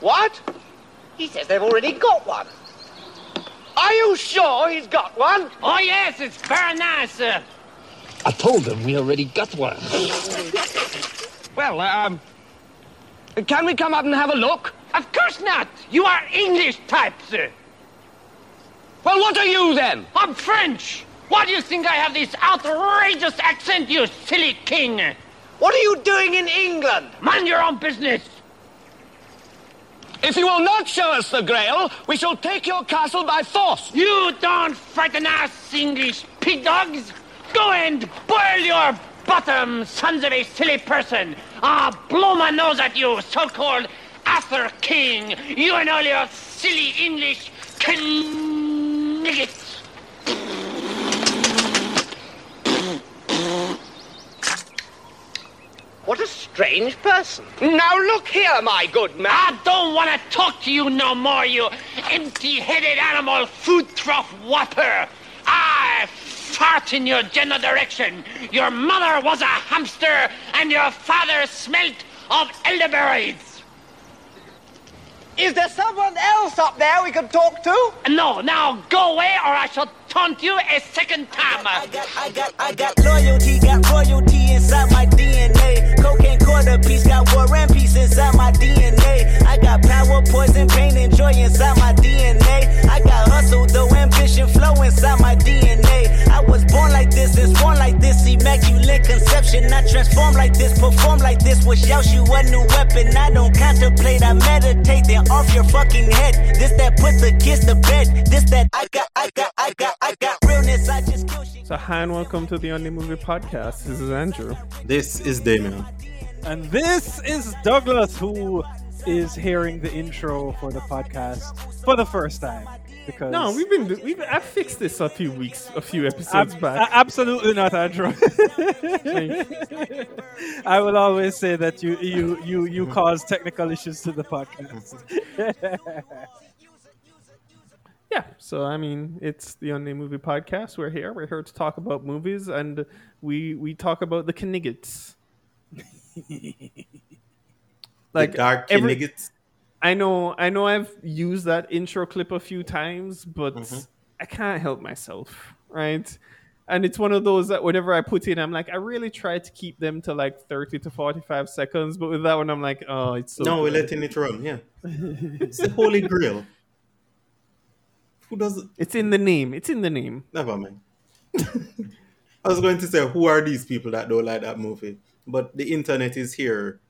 What? He says they've already got one. Are you sure he's got one? Oh, yes, it's very nice. Uh, I told them we already got one. Well, um, can we come up and have a look? of course not. You are English type, sir. Well, what are you then? I'm French. Why do you think I have this outrageous accent, you silly king? What are you doing in England? Mind your own business. If you will not show us the Grail, we shall take your castle by force. You don't frighten us, English pig dogs. Go and boil your bottom, sons of a silly person. I'll blow my nose at you, so-called Arthur King. You and all your silly English kniggets. What a strange person. Now look here, my good man. I don't want to talk to you no more, you empty-headed animal food trough whopper. I fart in your general direction. Your mother was a hamster, and your father smelt of elderberries. Is there someone else up there we can talk to? No, now go away, or I shall taunt you a second time. I got, I got, I got loyalty, got royalty inside my DNA. Cocaine quarter piece, got war and peace inside my DNA. I got power, poison, pain, and joy inside my DNA. I got hustle, though ambition, flow inside my DNA. I was born like this and born like this, immaculate conception. I transform like this, perform like this, wish out you a new weapon. I don't contemplate, I meditate, then off your fucking head. This that put the kids to bed. This that I got, I got, I got, I got realness. I just kill shit. So, hi and welcome to the Only Movie Podcast. This is Andrew. This is Damien. And this is Douglas, who is hearing the intro for the podcast for the first time. Because No, we've been we've I fixed this a few weeks, a few episodes Ab- back. a- absolutely not, Andrew. I will always say that you you you you cause technical issues to the podcast. yeah, so I mean, it's the Unnamed Movie Podcast. We're here. We're here to talk about movies, and we we talk about the Kniggets. Like dark every- nuggets. I know, I know, I've used that intro clip a few times, but Mm-hmm. I can't help myself, right? And it's one of those that whenever I put in, I'm like, I really try to keep them to like 30 to 45 seconds, but with that one, I'm like, oh, it's so. no, we're letting it run. Yeah, it's the holy grail. Who does? It's in the name. It's in the name. Never mind. I was going to say, who are these people that don't like that movie? But the internet is here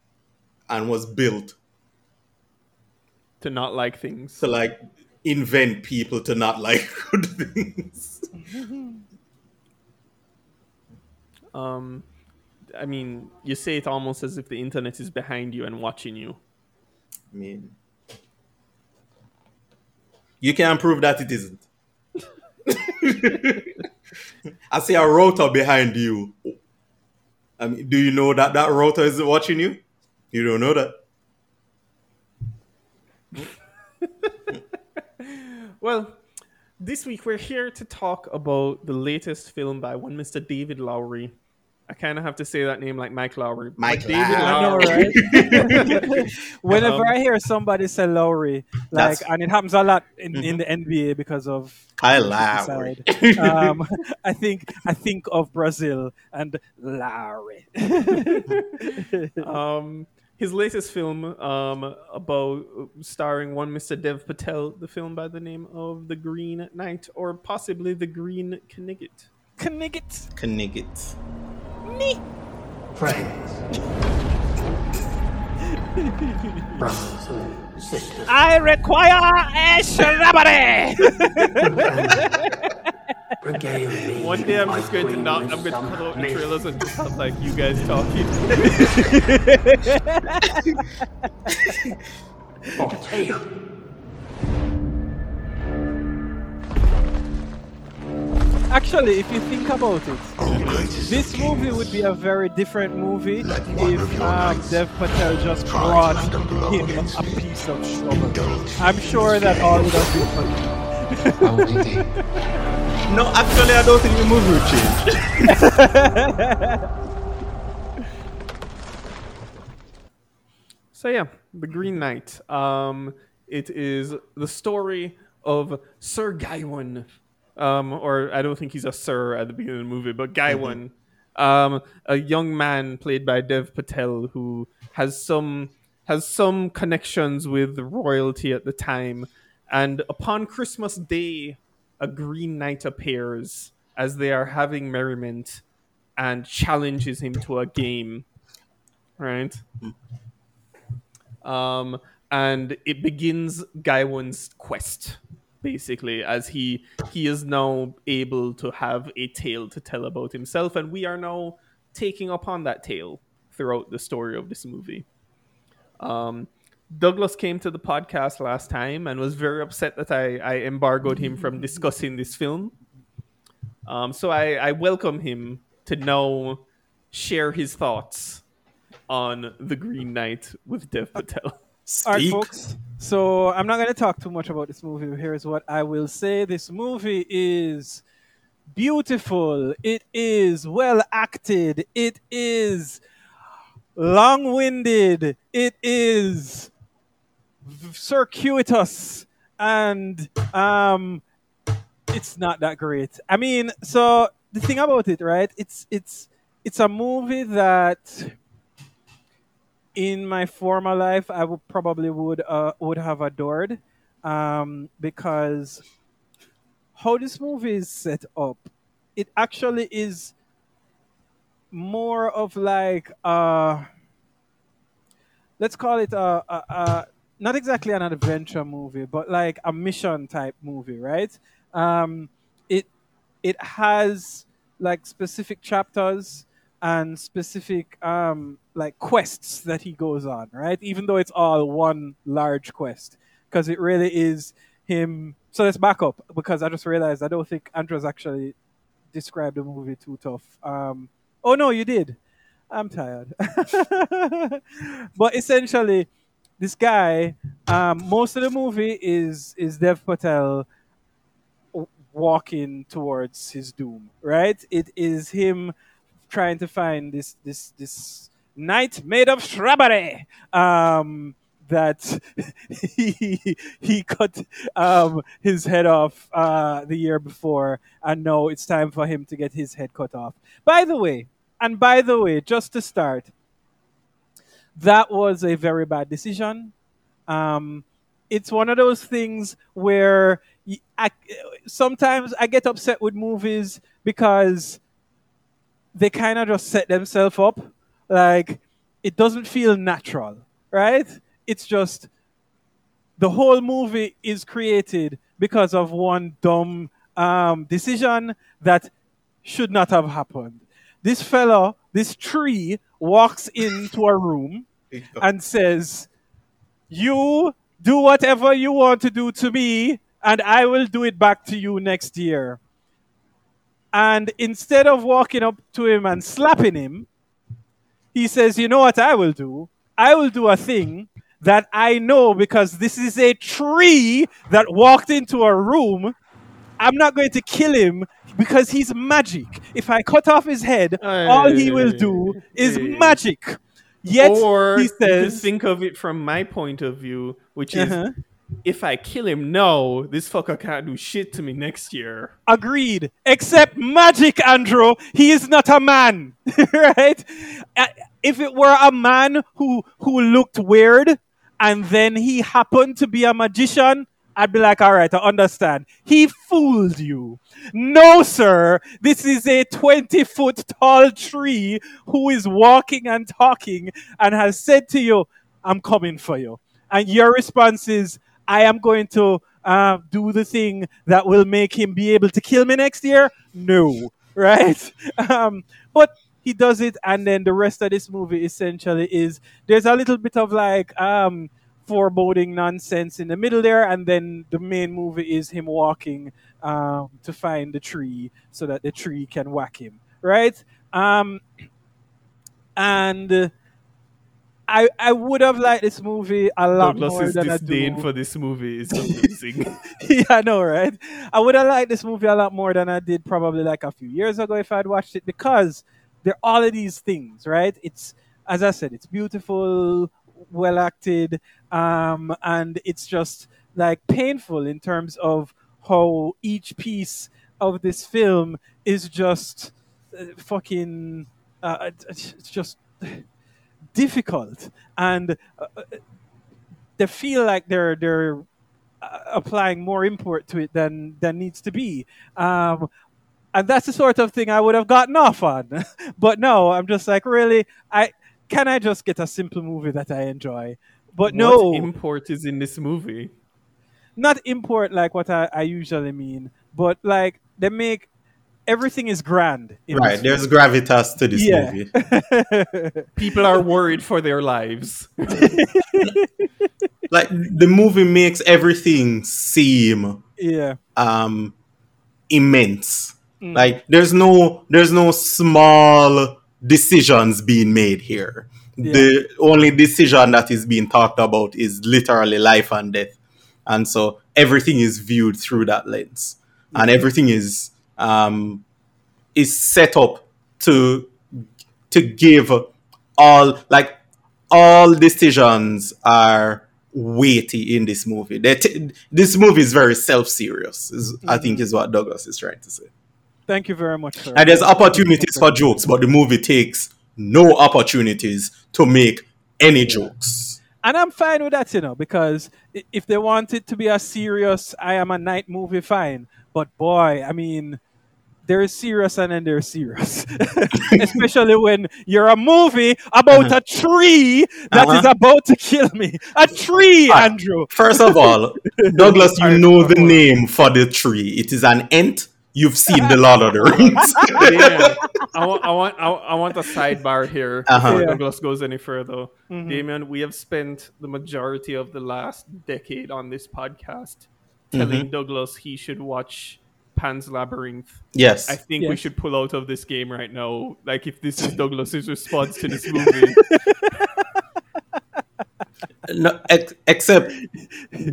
and was built To not like things. to like invent people to not like good things. Um, I mean, you say it almost as if the internet is behind you and watching you. I mean, you can prove that it isn't. I see a router behind you. I mean, do you know that that router is watching you? You don't know that. Well, this week we're here to talk about the latest film by one Mr. David Lowery. I kind of have to say that name like Mike Lowrey. but Mike David I know, Lowry. right? Whenever Um, I hear somebody say Lowry, like, and it happens a lot in, in the NBA because of Kyle Lowry. um, I think I think of Brazil and Lowry. um, his latest film um, about starring one Mr. Dev Patel, the film by the name of The Green Knight, or possibly The Green Knigget. Knigget. Knigget. Friends. Brothers and sisters. I require a shrubbery. One day I'm just going to queen not. I'm going to pull out the myth, trailers and just have like you guys talking. or tale. Actually, if you think about it, this movie would be a very different movie if um, Dev Patel just brought him a piece of shrubbery. I'm sure that all would have been funny. No, actually, I don't think the movie would change. So yeah, The Green Knight. Um, it is the story of Sir Gawain, um, or I don't think he's a sir at the beginning of the movie, but Gawain, um, a young man played by Dev Patel who has some has some connections with royalty at the time, and upon Christmas Day, a Green Knight appears as they are having merriment and challenges him to a game. Right? Um, and it begins Gawain's quest, basically, as he he is now able to have a tale to tell about himself, and we are now taking upon that tale throughout the story of this movie. Um, Douglas came to the podcast last time and was very upset that I, I embargoed him from discussing this film. Um, so I, I welcome him to now share his thoughts on The Green Knight with Dev Patel. All right, folks. So I'm not going to talk too much about this movie. Here's what I will say: This movie is beautiful. It is well acted. It is long-winded. It is circuitous, and um, it's not that great. I mean, so the thing about it, right? It's it's it's a movie that in my former life I would probably would uh, would have adored um, because how this movie is set up, it actually is more of like uh, let's call it a, a, a not exactly an adventure movie, but like a mission type movie, right? Um, it it has like specific chapters and specific um like quests that he goes on, right? Even though it's all one large quest, because it really is him. So let's back up because I just realized I don't think Andrews actually described the movie too tough. Um, oh no, you did. I'm tired. but essentially, this guy, um, most of the movie is is Dev Patel walking towards his doom. Right? It is him trying to find this this this knight made of strawberry. Um, that he he cut um, his head off uh, the year before, and now it's time for him to get his head cut off. By the way, and by the way, just to start, that was a very bad decision. Um, it's one of those things where I, sometimes I get upset with movies because they kind of just set themselves up. Like it doesn't feel natural, right? It's just the whole movie is created because of one dumb um, decision that should not have happened. This fellow, this tree, walks into a room and says, You do whatever you want to do to me, and I will do it back to you next year. And instead of walking up to him and slapping him, he says, You know what I will do? I will do a thing that I know because this is a tree that walked into a room. I'm not going to kill him because he's magic. If I cut off his head, all he will do is Hey. magic. Yet or he says, think of it from my point of view, which is Uh-huh. If I kill him now, this fucker can't do shit to me next year. Agreed. Except magic, Andrew. He is not a man, right? Uh, If it were a man who who looked weird and then he happened to be a magician, I'd be like, all right, I understand. He fooled you. No, sir. This is a 20 foot tall tree who is walking and talking and has said to you, I'm coming for you. And your response is, I am going to uh, do the thing that will make him be able to kill me next year? No, right? Um, but he does it, and then the rest of this movie essentially is there's a little bit of like um, foreboding nonsense in the middle there, and then the main movie is him walking um, to find the tree so that the tree can whack him, right? Um, and I I would have liked this movie a lot more Douglas's than I disdain do. for this movie is amazing. yeah, I know, right? I would have liked this movie a lot more than I did probably like a few years ago if I'd watched it because there are all of these things, right? It's as I said, it's beautiful, well acted, um, and it's just like painful in terms of how each piece of this film is just uh, fucking uh, it's just difficult. And uh, they feel like they're they're uh, applying more import to it than than needs to be. Um, and that's the sort of thing I would have gotten off on. But no I'm just like really I can I just get a simple movie that I enjoy? But no. Import is in this movie? not import like what I, I usually mean, but like they make everything is grand. in Right, this there's gravitas to this Yeah. movie. People are worried for their lives. Like the movie makes everything seem yeah, um immense. Like there's no there's no small decisions being made here. The only decision that is being talked about is literally life and death. And so everything is viewed through that lens. And everything is um is set up to to give all like all decisions are weighty in this movie. T- this movie is very self-serious. Is, I think is what Douglas is trying to say. thank you very much. Sir. And there's opportunities for jokes, but the movie takes no opportunities to make any jokes. and I'm fine with that, you know, because if they want it to be a serious I am a night movie, fine. But boy, I mean, there's serious and then there's serious, especially when you're a movie about a tree that is Uh-huh. about to kill me. A tree, Alright. Andrew. First of all, Douglas, you know the name for the tree. It is an ent. You've seen the Lord of the Rings. Damien, I want, I want, I, I want a sidebar here Uh-huh. before Yeah. Douglas goes any further. Damien, we have spent the majority of the last decade on this podcast telling Douglas he should watch Pan's Labyrinth. yes. I think we should pull out of this game right now. Like, if this is Douglas's response to this movie, No, ex- except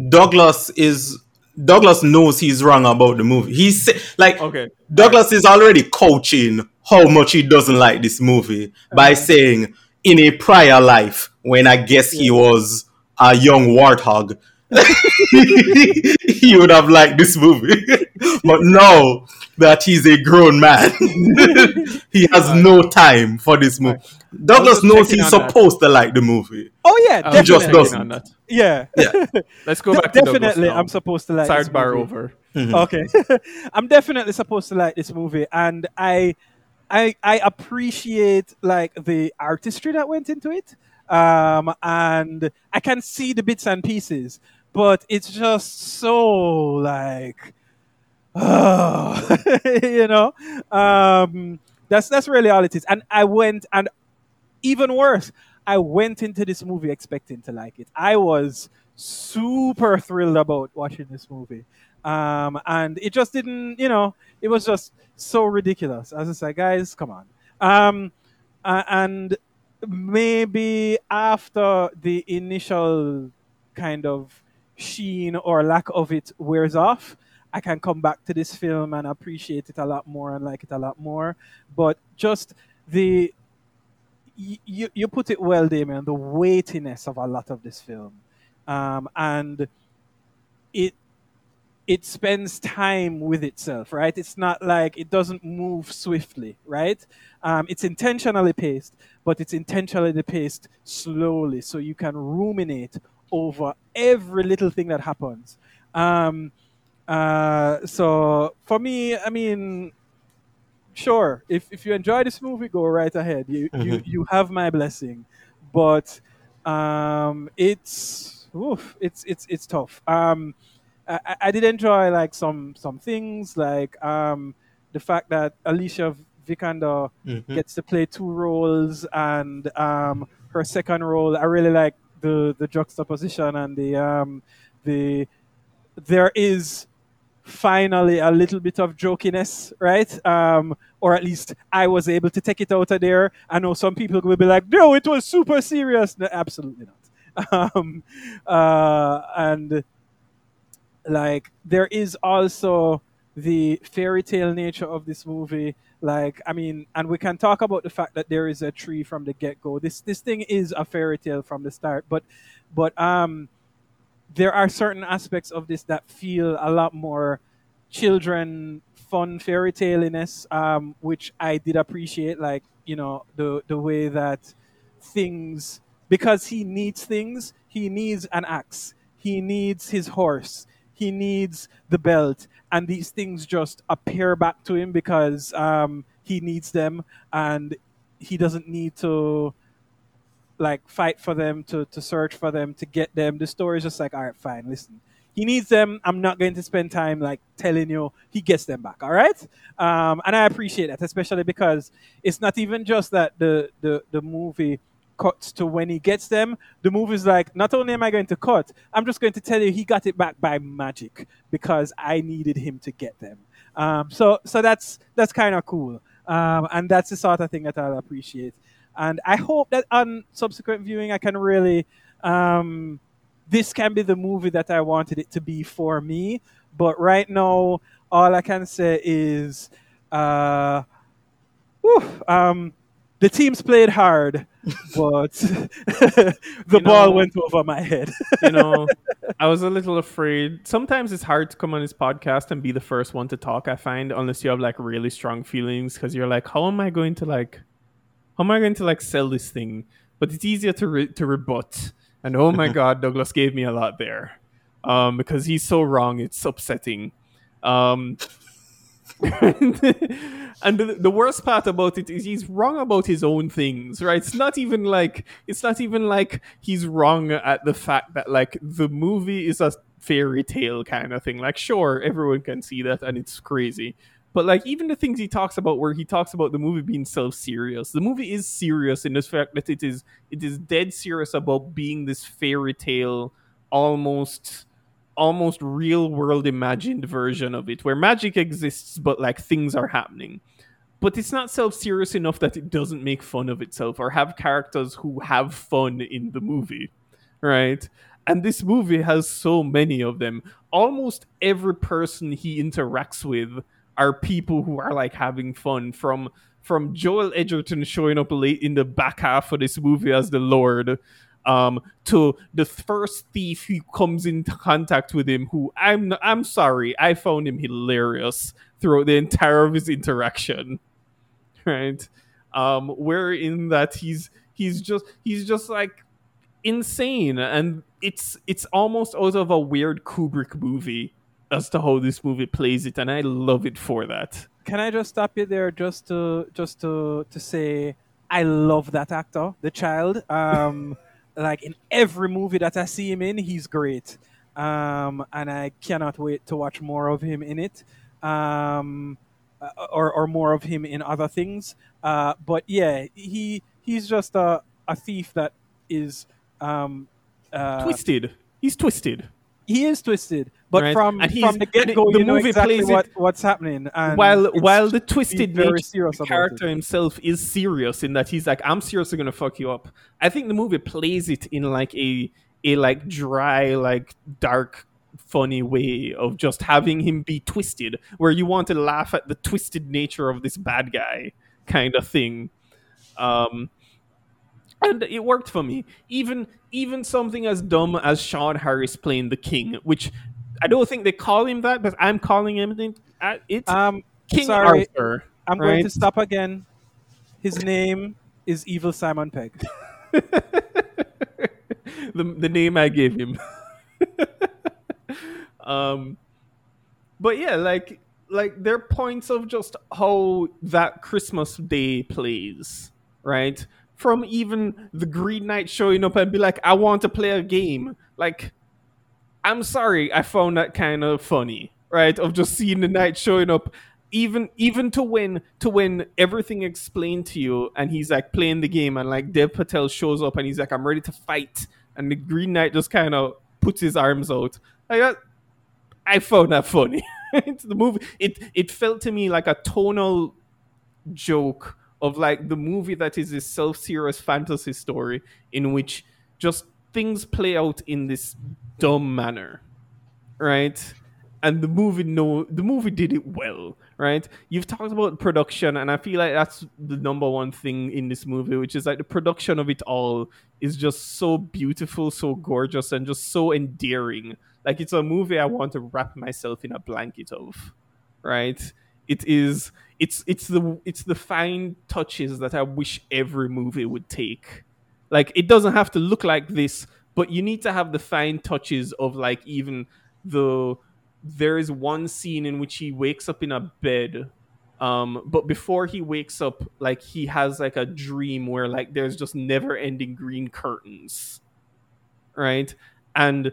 Douglas is Douglas knows he's wrong about the movie. He's like Okay. Douglas is already coaching how much he doesn't like this movie by uh-huh. saying in a prior life when I guess he was a young warthog he would have liked this movie. but now that he's a grown man, he has no time for this movie. Douglas knows he's on that. supposed to like the movie. Oh yeah, I was He just doesn't. on that. Yeah, Yeah. Let's go De- back to Douglas definitely. I'm supposed to like this Sidebar movie. over. Okay, I'm definitely supposed to like this movie, and I, I, I appreciate like the artistry that went into it, um, and I can see the bits and pieces, but it's just so like, oh, you know, um, that's that's really all it is. And I went, and even worse, I went into this movie expecting to like it. I was super thrilled about watching this movie. Um, and it just didn't, you know, it was just so ridiculous. As I just like, guys, come on. Um, and maybe after the initial kind of sheen or lack of it wears off, I can come back to this film and appreciate it a lot more and like it a lot more. But just the you you put it well, Damien. The weightiness of a lot of this film, um, and it it spends time with itself, right? It's not like it doesn't move swiftly, right? Um, it's intentionally paced, but it's intentionally paced slowly, so you can ruminate over every little thing that happens. Um, uh, so for me, I mean, sure, if, if you enjoy this movie, go right ahead. You you, you have my blessing, but um, it's oof, it's it's it's tough. Um, I, I- did enjoy like some some things like um, the fact that Alicia Vikander gets to play two roles and um, her second role. I really like the the juxtaposition and the um, the there is finally a little bit of jokiness, right? Um, or at least I was able to take it out of there. I know some people will be like, no, it was super serious. No, absolutely not. Um, uh, and like there is also the fairy tale nature of this movie. Like, I mean, and we can talk about the fact that there is a tree from the get go. This this thing is a fairy tale from the start, but but um, there are certain aspects of this that feel a lot more children fun fairy tailiness, um, which I did appreciate. Like you know the the way that things because he needs things. He needs an axe. He needs his horse. He needs the belt, and these things just appear back to him because um, he needs them, and he doesn't need to like fight for them, to to search for them, to get them. The story is just like, all right, fine, listen. He needs them. I'm not going to spend time like telling you he gets them back. All right, um, and I appreciate that, especially because it's not even just that the the the movie cuts to when he gets them. The movie's like, not only am I going to cut, I'm just going to tell you he got it back by magic because I needed him to get them. Um, so so that's that's kind of cool, um, and that's the sort of thing that I'll appreciate. And I hope that on subsequent viewing, I can really. Um, this can be the movie that I wanted it to be for me. But right now, all I can say is, uh, whew, um, the teams played hard, but the You ball know- went over my head. you know, I was a little afraid. Sometimes it's hard to come on this podcast and be the first one to talk. I find unless you have like really strong feelings, because you're like, how am I going to like, how am I going to like sell this thing? But it's easier to re- to rebut. And oh my god, Douglas gave me a lot there, um, because he's so wrong. It's upsetting. Um, and the, the worst part about it is he's wrong about his own things right? It's not even like it's not even like he's wrong at the fact that like the movie is a fairy tale kind of thing. Like sure everyone can see that and it's crazy. But like even the things he talks about where he talks about the movie being self-serious. The movie is serious in the fact that it is it is dead serious about being this fairy tale almost almost real world imagined version of it where magic exists but like things are happening. But it's not self-serious enough that it doesn't make fun of itself or have characters who have fun in the movie right? And this movie has so many of them. Almost every person he interacts with are people who are like having fun from from Joel Edgerton showing up late in the back half of this movie as the Lord um, to the first thief who comes into contact with him, who I'm I'm sorry, I found him hilarious throughout the entire of his interaction, right? Um, where in that he's he's just he's just like insane, and it's it's almost out of a weird Kubrick movie as to how this movie plays it, and I love it for that. Can I just stop you there just to just to to say I love that actor, the child. Um, like in every movie that I see him in, he's great. Um, and I cannot wait to watch more of him in it. Um, uh, or, or more of him in other things. Uh, but yeah, he he's just a, a thief that is um, uh, twisted. He's twisted. He is twisted, but Right. from And from the get go, the you know movie exactly plays what, it- what's happening. And while while the twisted very nature serious the character it. himself is serious in that he's like I'm seriously gonna fuck you up. I think the movie plays it in like a a like dry like dark funny way of just having him be twisted where you want to laugh at the twisted nature of this bad guy kind of thing um and it worked for me even even something as dumb as Sean Harris playing the king which I don't think they call him that but I'm calling him it, uh, Um, King sorry, Arthur I'm going to stop again. His name is Evil Simon Pegg. the the name I gave him. um, but yeah, like like there are points of just how that Christmas Day plays, right? From even the Green Knight showing up and be like, "I want to play a game." Like, I'm sorry, I found that kind of funny, right? Of just seeing the knight showing up, even even to win to win everything explained to you, and he's like playing the game, and like Dev Patel shows up, and he's like, "I'm ready to fight," and the Green Knight just kind of puts his arms out. That, I found that funny. it's the movie. It it felt to me like a tonal joke of like the movie that is this self-serious fantasy story in which just things play out in this dumb manner right? And the movie no the movie did it well right? You've talked about production and i feel like that's the number one thing in this movie which is like the production of it all is just so beautiful so gorgeous and just so endearing. Like it's a movie i want to wrap myself in a blanket of right? It is it's it's the it's the fine touches that i wish every movie would take like it doesn't have to look like this but you need to have the fine touches of like even the there is one scene in which he wakes up in a bed um but before he wakes up like he has like a dream where like there's just never ending green curtains right? And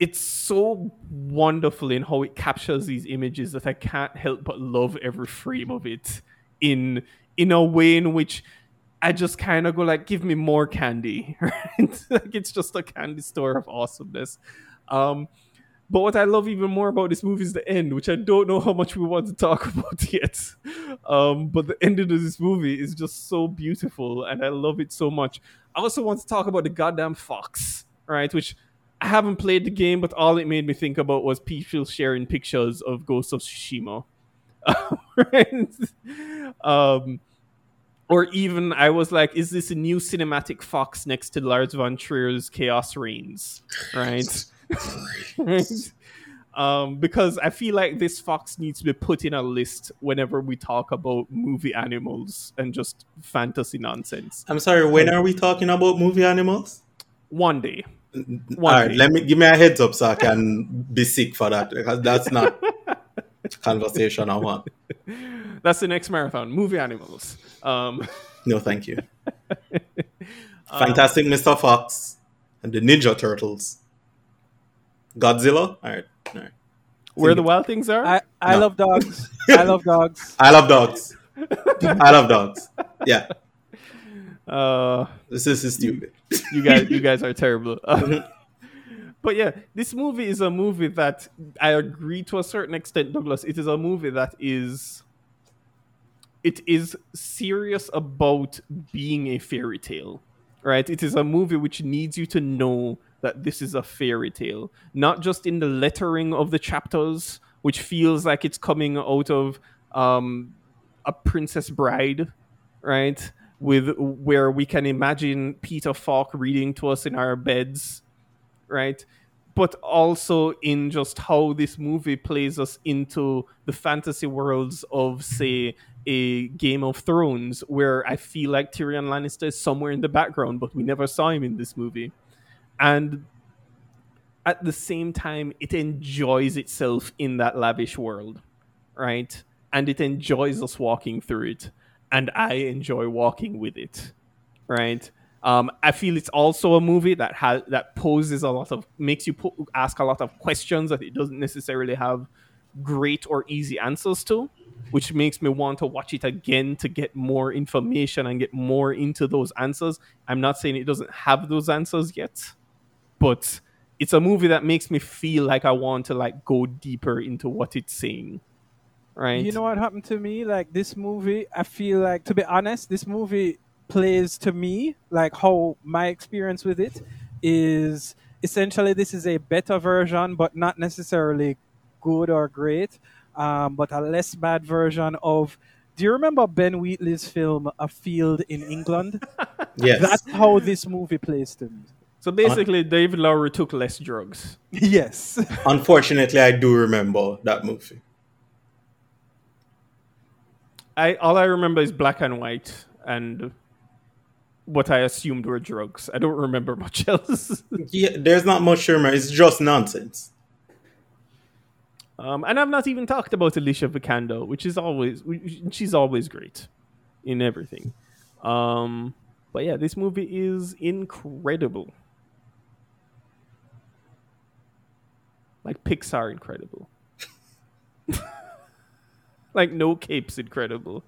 it's so wonderful in how it captures these images that I can't help but love every frame of it in in a way in which I just kind of go like, give me more candy, right? like it's just a candy store of awesomeness. Um, but what I love even more about this movie is the end, which I don't know how much we want to talk about yet. Um, but the ending of this movie is just so beautiful, and I love it so much. I also want to talk about the goddamn fox, right? Which I haven't played the game, but all it made me think about was people sharing pictures of Ghost of Tsushima. right? um, or even I was like, is this a new cinematic fox next to Lars von Trier's Chaos Reigns? Right? right? Um, because I feel like this fox needs to be put in a list whenever we talk about movie animals and just fantasy nonsense. I'm sorry, when are we talking about movie animals? One day. One All right, day. let me give me a heads up so I can be sick for that because that's not conversation I want. That's the next marathon. Movie animals. Um, No, thank you. Fantastic Mr. Fox and the Ninja Turtles. Godzilla? All right, all right. where the wild things are. I, I No. love dogs. I love dogs. I love dogs. I love dogs. Yeah, uh, this is stupid. you guys, you guys are terrible. But yeah, this movie is a movie that I agree to a certain extent, Douglas. It is a movie that is. It is serious about being a fairy tale, right? It is a movie which needs you to know that this is a fairy tale, not just in the lettering of the chapters, which feels like it's coming out of um, a Princess Bride, right? With where we can imagine Peter Falk reading to us in our beds, right? But also in just how this movie plays us into the fantasy worlds of, say, a Game of Thrones, where I feel like Tyrion Lannister is somewhere in the background, but we never saw him in this movie. And at the same time, it enjoys itself in that lavish world, right? And it enjoys us walking through it. And I enjoy walking with it, right? Um, I feel it's also a movie that has that poses a lot of makes you po- ask a lot of questions that it doesn't necessarily have great or easy answers to, which makes me want to watch it again to get more information and get more into those answers. I'm not saying it doesn't have those answers yet, but it's a movie that makes me feel like I want to like go deeper into what it's saying. Right? You know what happened to me? Like this movie, I feel like, to be honest, this movie plays to me like how my experience with it is essentially this is a better version, but not necessarily good or great, um, but a less bad version of. Do you remember Ben Wheatley's film A Field in England? Yes. That's how this movie plays to me. so basically, David Lowery took less drugs. Yes. Unfortunately, I do remember that movie. I all I remember is black and white and what I assumed were drugs. I don't remember much else. Yeah, there's not much remember. It's just nonsense. um, and I've not even talked about Alicia Vikander, which is always she's always great in everything. Um, but yeah, this movie is incredible. Like Pixar incredible. like no capes incredible.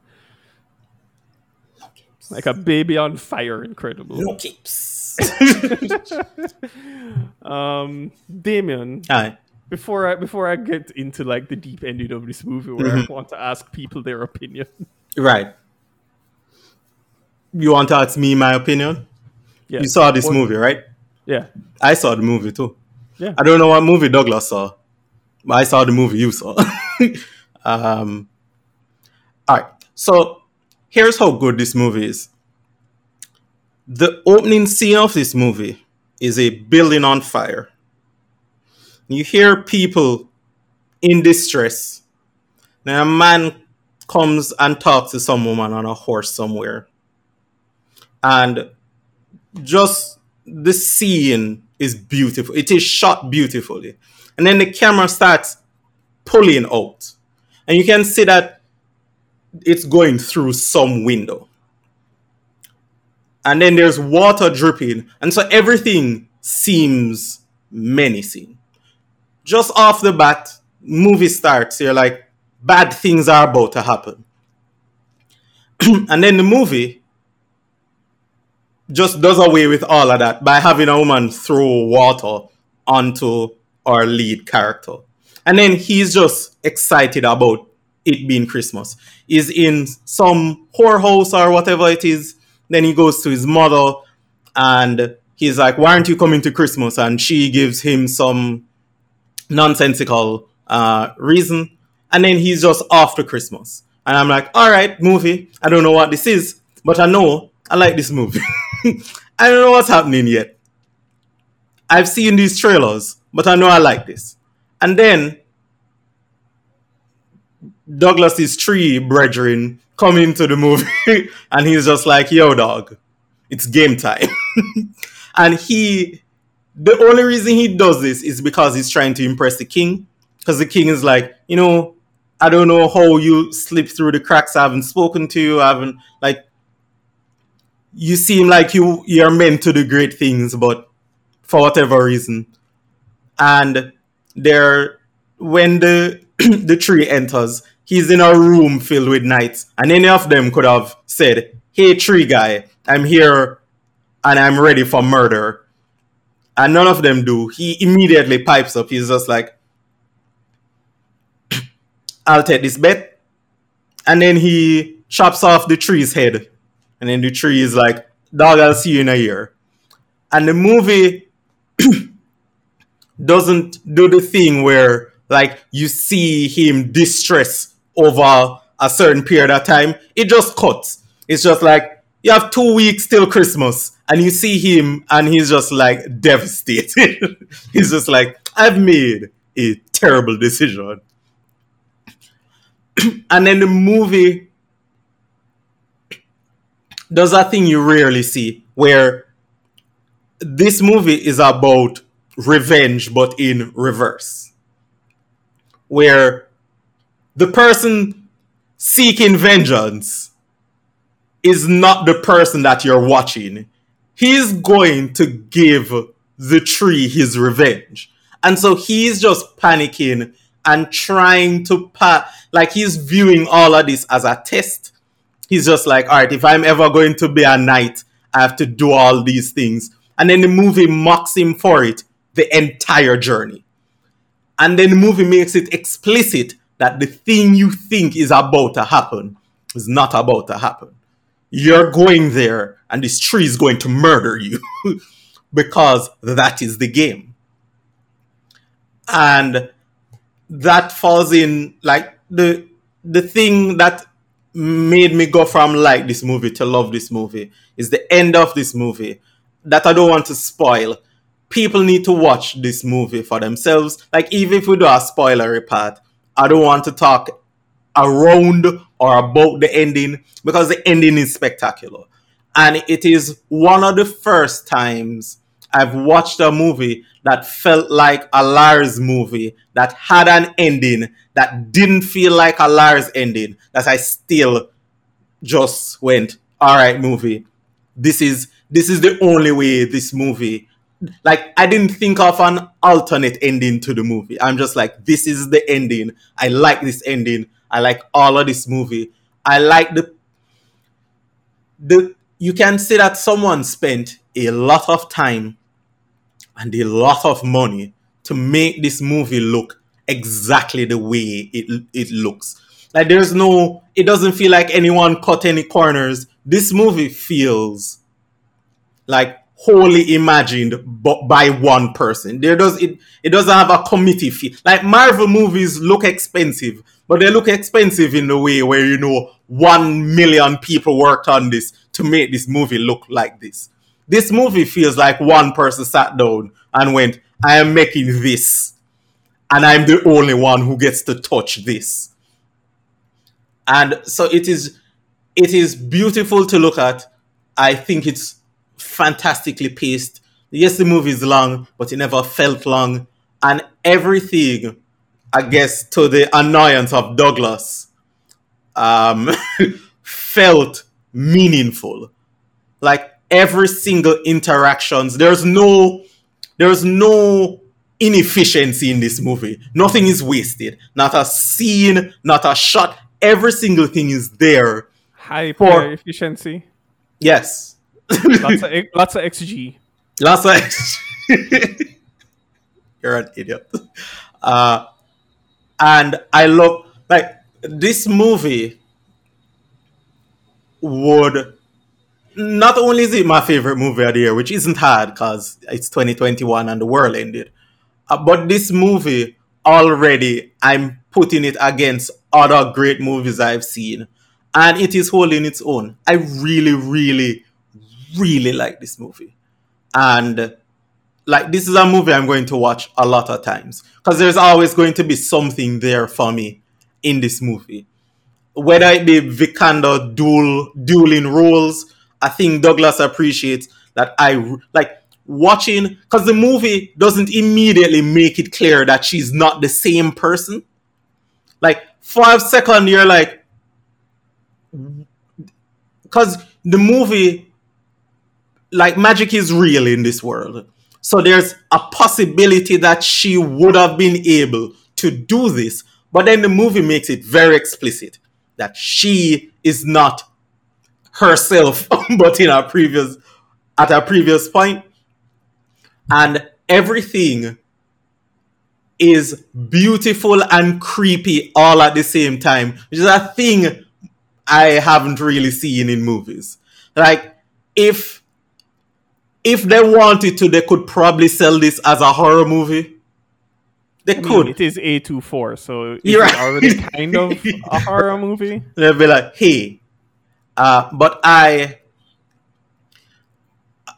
Like a baby on fire incredible. No keeps. Um, Damien, Aye. before I before I get into like the deep ending of this movie, where I want to ask people their opinion. Right. You want to ask me my opinion? Yeah, You saw this What- movie, right? Yeah, I saw the movie too. Yeah. I don't know what movie Douglas saw, but I saw the movie you saw. um, all right. So here's how good this movie is. The opening scene of this movie is a building on fire. You hear people in distress. Then a man comes and talks to some woman on a horse somewhere. And just the scene is beautiful. It is shot beautifully. And then the camera starts pulling out. And you can see that it's going through some window. And then there's water dripping. And so everything seems menacing. Just off the bat, movie starts. You're like, bad things are about to happen. and then the movie just does away with all of that by having a woman throw water onto our lead character. And then he's just excited about it being Christmas. He's in some whorehouse or whatever it is. Then he goes to his mother and he's like, Why aren't you coming to Christmas? And she gives him some nonsensical uh, reason. And then he's just off to Christmas. And I'm like, All right, movie. I don't know what this is, but I know I like this movie. I don't know what's happening yet. I've seen these trailers, but I know I like this. And then Douglas's tree brethren come into the movie and he's just like, yo, dog, it's game time. and he, the only reason he does this is because he's trying to impress the king. Because the king is like, you know, I don't know how you slip through the cracks. I haven't spoken to you. I haven't, like, you seem like you you're meant to do great things, but for whatever reason. And there when the the tree enters, he's in a room filled with knights, and any of them could have said, Hey tree guy, I'm here and I'm ready for murder. And none of them do. He immediately pipes up. He's just like, I'll take this bet. And then he chops off the tree's head and then the tree is like, dog, I'll see you in a year. And the movie doesn't do the thing where like you see him distress over a certain period of time. It just cuts. It's just like you have two weeks till Christmas and you see him and he's just like devastated. he's just like, I've made a terrible decision. and then the movie does that thing you rarely see where this movie is about revenge but in reverse where the person seeking vengeance is not the person that you're watching he's going to give the tree his revenge and so he's just panicking and trying to pat like he's viewing all of this as a test he's just like, all right, if I'm ever going to be a knight, I have to do all these things. And then the movie mocks him for it the entire journey. And then the movie makes it explicit that the thing you think is about to happen is not about to happen. You're going there, and this tree is going to murder you because that is the game. And that falls in like the the thing that made me go from like this movie to love this movie is the end of this movie that I don't want to spoil. People need to watch this movie for themselves. Like even if we do a spoilery part, I don't want to talk around or about the ending because the ending is spectacular. And it is one of the first times I've watched a movie that felt like a Lars movie that had an ending that didn't feel like a Lars ending that I still just went, all right, movie. This is this is the only way this movie like I didn't think of an alternate ending to the movie. I'm just like, this is the ending. I like this ending. I like all of this movie. I like the the you can see that someone spent a lot of time and a lot of money to make this movie look exactly the way it it looks. Like there's no, it doesn't feel like anyone cut any corners. This movie feels like wholly imagined but by one person. There does it it doesn't have a committee fee. Like Marvel movies look expensive, but they look expensive in the way where you know one million people worked on this to make this movie look like this. This movie feels like one person sat down and went, I am making this, and I'm the only one who gets to touch this. And so it is it is beautiful to look at. I think it's fantastically paced. Yes, the movie is long, but it never felt long. And everything, I guess, to the annoyance of Douglas, um, felt meaningful. Like every single interactions, there's no, there's no inefficiency in this movie. Nothing is wasted. Not a scene, not a shot. Every single thing is there. High For- efficiency. Yes. Lots of lots of XG. Lots of You're an idiot. Uh, and I love like this movie would not only is it my favorite movie of the year, which isn't hard because it's 2021 and the world ended, uh, but this movie already I'm putting it against other great movies I've seen, and it is holding its own. I really, really, really like this movie, and like this is a movie I'm going to watch a lot of times because there's always going to be something there for me in this movie. Whether it be Vikander dual dueling roles, I think Douglas appreciates that I like watching because the movie doesn't immediately make it clear that she's not the same person. Like five second, you're like, because the movie like magic is real in this world. So there's a possibility that she would have been able to do this, but then the movie makes it very explicit that she is not herself, but in a previous at a previous point, and everything is beautiful and creepy all at the same time, which is a thing I haven't really seen in movies. Like if if they wanted to, they could probably sell this as a horror movie. They I mean, could. it is A24, so it's right. already kind of a horror movie. They'll be like, hey. Uh, but I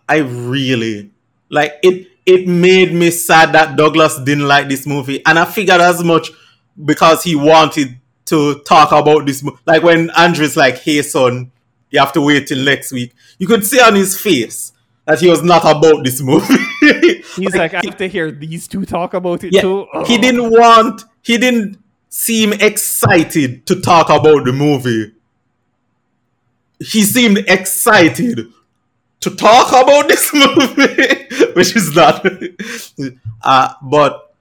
I really like it it made me sad that Douglas didn't like this movie. And I figured as much because he wanted to talk about this mo- like when Andrew's like, hey son, you have to wait till next week. You could see on his face that he was not about this movie. He's like, I have to hear these two talk about it Yeah, too. he didn't want. He didn't seem excited to talk about the movie. He seemed excited to talk about this movie, which is not. uh, but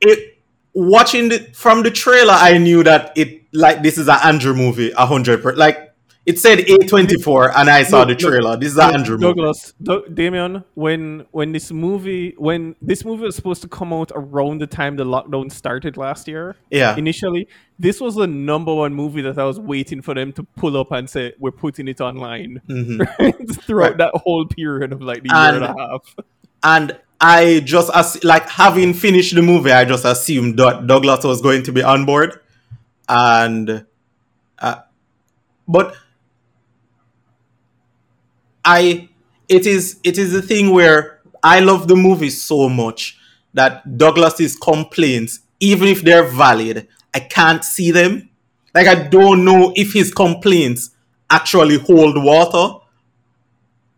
it watching the from the trailer, I knew that it like this is an Andrew movie, a hundred percent. Like it said A twenty four, and I saw Look, the look, trailer. This is Look, Andrew. Douglas, Do- Damien, when when this movie when this movie was supposed to come out around the time the lockdown started last year, Yeah. initially, this was the number one movie that I was waiting for them to pull up and say we're putting it online throughout Right. that whole period of like the year and a half. and I just as like having finished the movie, I just assumed that Douglas was going to be on board, and uh, but I it is it is the thing where I love the movie so much that Douglas's complaints, even if they're valid, I can't see them. Like I don't know if his complaints actually hold water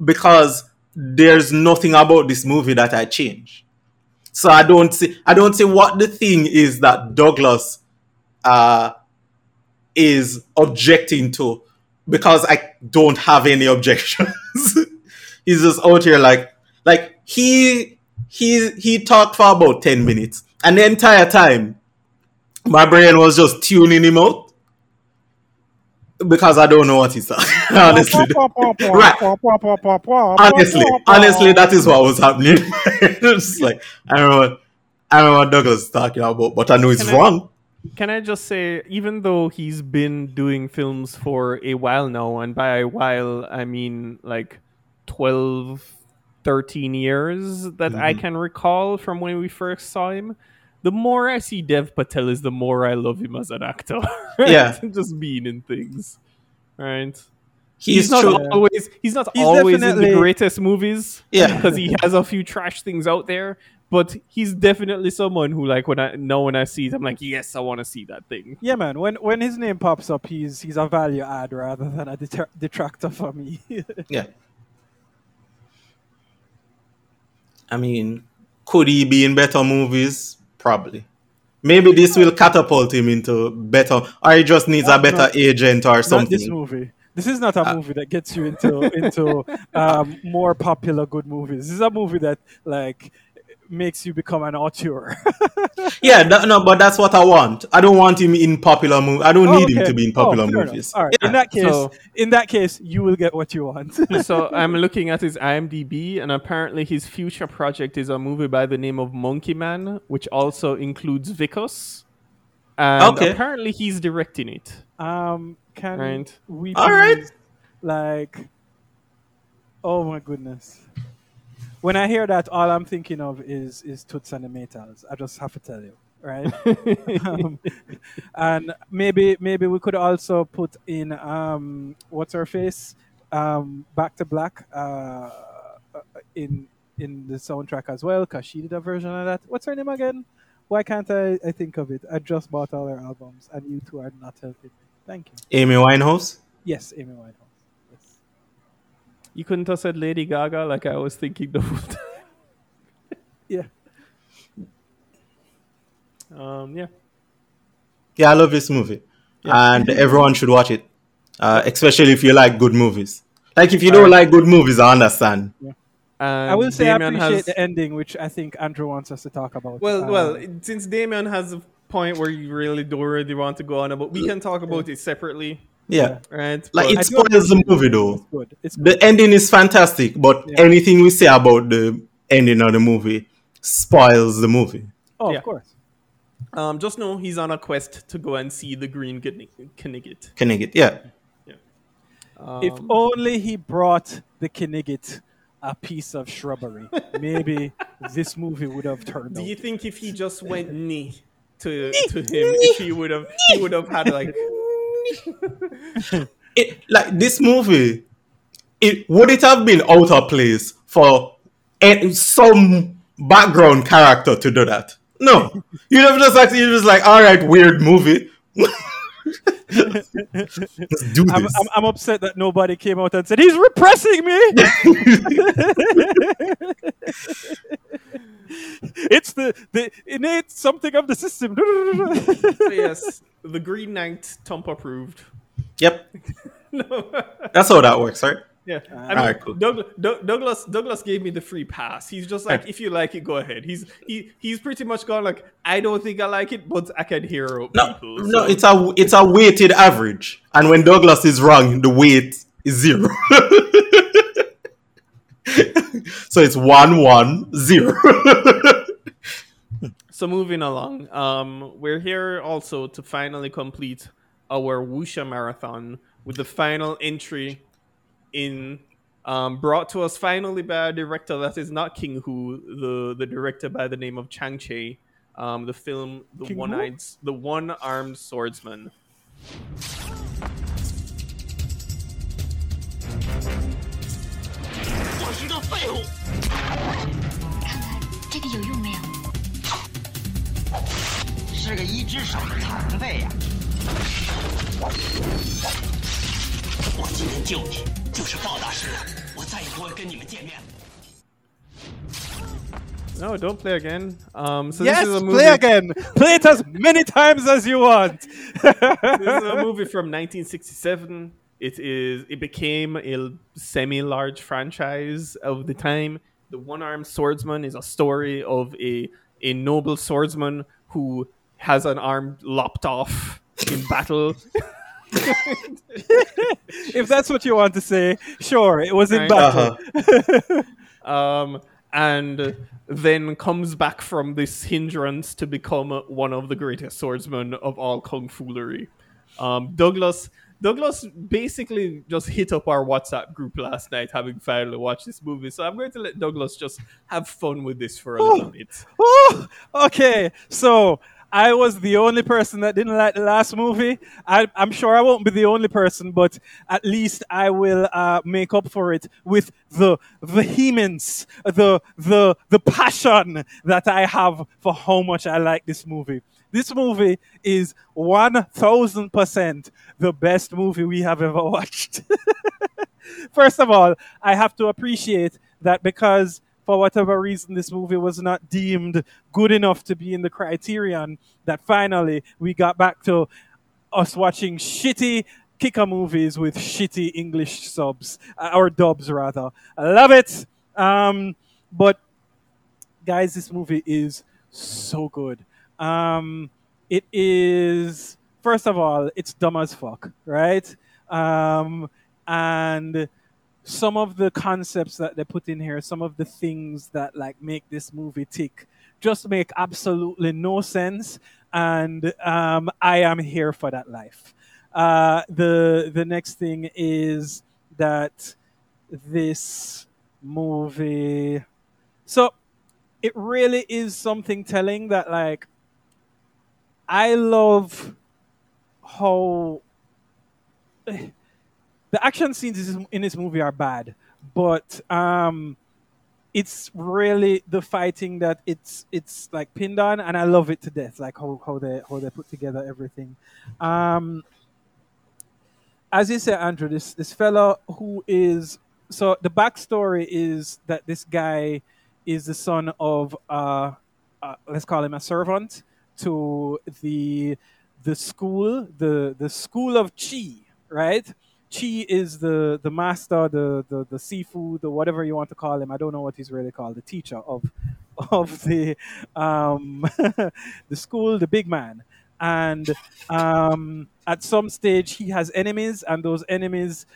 because there's nothing about this movie that I change. So I don't see I don't see what the thing is that Douglas uh is objecting to because I don't have any objections. He's just out here like like he he he talked for about 10 minutes and the entire time my brain was just tuning him out because I don't know what he's saying. honestly. right. Honestly, honestly, that is what was happening. it's just like I don't know what I don't know what Douglas is talking about, but I know it's Can I- wrong. Can I just say, even though he's been doing films for a while now, and by a while I mean like 12, 13 years that I Mhm. can recall from when we first saw him. The more I see Dev Patel is the more I love him as an actor. right? Yeah. Just being in things. Right. He's, not true. always he's not He's always in the greatest movies. Yeah. Because he has a few trash things out there. But he's definitely someone who like when I know when I see it, I'm like, yes, I want to see that thing. Yeah, man. When when his name pops up, he's he's a value add rather than a deter- detractor for me. Yeah. I mean, could he be in better movies? Probably. Maybe this will catapult him into better, or he just needs a better no. agent or not this something. movie. This is not a Uh, movie that gets you into into um, more popular good movies. This is a movie that like makes you become an auteur. Yeah, that, no, but that's what I want. I don't want him in popular movies. I don't Oh, need him to be in Oh, popular fair enough. movies. All right. Yeah. In that case, So- in that case, you will get what you want. so I'm looking at his IMDb, and apparently his future project is a movie by the name of Monkey Man, which also includes Vicos. And Okay. apparently he's directing it. um, can Right. we? All right. please, Like, oh my goodness. When I hear that, all I'm thinking of is is Toots and the Maytals. I just have to tell you, right? um, and maybe maybe we could also put in um, what's her face, um, Back to Black, uh, uh, in in the soundtrack as well, because she did a version of that. What's her name again? Why can't I, I think of it? I just bought all her albums, and you two are not helping me. Thank you. Amy Winehouse. Yes, Amy Winehouse. Yes. You couldn't have said Lady Gaga like I was thinking the whole time. Yeah. Um, yeah. Yeah, I love this movie, and everyone should watch it, uh, especially if you like good movies. Like if you don't like good movies, I understand. And I will say I appreciate has, the ending, which I think Andrew wants us to talk about. Well, Um, well, since Damien has a point where you really don't really want to go on about, we can talk about it separately, Yeah, right? like But- it spoils the movie though. it's good. It's The ending is fantastic, but Yeah. anything we say about the ending of the movie spoils the movie. oh, yeah. of course. um, just know he's on a quest to go and see the Green Kni- Knigget. Knigget, yeah. if Um, only he brought the Knigget a piece of shrubbery, maybe this movie would have turned Do out. you think if he just went knee to to him, if he would have he would have had like It like this movie, it would it have been out of place for some background character to do that? No, you'd have just like you just like all right, weird movie. I'm. I'm, I'm upset that nobody came out and said he's repressing me. it's the the innate something of the system. So yes, the Green Knight Tump approved. yep, that's how that works, right? Yeah, uh, I mean, Alright, cool. Douglas, Douglas Douglas gave me the free pass. He's just like, if you like it, go ahead. He's he he's pretty much gone like, I don't think I like it, but I can hear out No, people. no, so- it's a it's a weighted average, and when Douglas is wrong, the weight is zero. so it's one one zero. So moving along, um, we're here also to finally complete our Wuxia marathon with the final entry in um, brought to us finally by a director that is not King Hu, the the director by the name of Chang Cheh, um, the film the King one eyed the one armed swordsman. 我是个废物。看看这个有用没有？是个一只手的残废呀、我今天救你，就是报答师傅，我再也不会跟你们见面了。 No, don't play again. Um, so yes, this is a movie. play again. Play it as many times as you want. this is a movie from 1967. It is. It became a semi-large franchise of the time. The One-Armed Swordsman is a story of a a noble swordsman who has an arm lopped off in battle. if that's what you want to say, sure, it was in Right. battle. um, and then comes back from this hindrance to become one of the greatest swordsmen of all kung foolery. Um, Douglas Douglas basically just hit up our WhatsApp group last night, having finally watched this movie. So I'm going to let Douglas just have fun with this for a little bit. Oh, okay. So I was the only person that didn't like the last movie. I, I'm sure I won't be the only person, but at least I will uh, make up for it with the vehemence, the the the passion that I have for how much I like this movie. This movie is one thousand percent the best movie we have ever watched. First of all, I have to appreciate that because for whatever reason this movie was not deemed good enough to be in the criterion that finally we got back to us watching shitty kicker movies with shitty english subs uh, or dubs rather. I love it. Um, but guys this movie is so good um, it is first of all it's dumb as fuck right um, and some of the concepts that they put in here, some of the things that like make this movie tick, just make absolutely no sense. And um, I am here for that life. Uh, the the next thing is that this movie, so it really is something telling that like I love how the action scenes in this movie are bad, but um, it's really the fighting that it's it's like pinned on, and I love it to death. Like how, how they how they put together everything. Um, as you said, Andrew, this this fellow who is so the backstory is that this guy is the son of uh, uh let's call him a servant to the the school the the school of chi right Chi is the the master, the the the sifu, the whatever you want to call him. I don't know what he's really called. The teacher of of the um, the school, the big man. And um, at some stage, he has enemies, and those enemies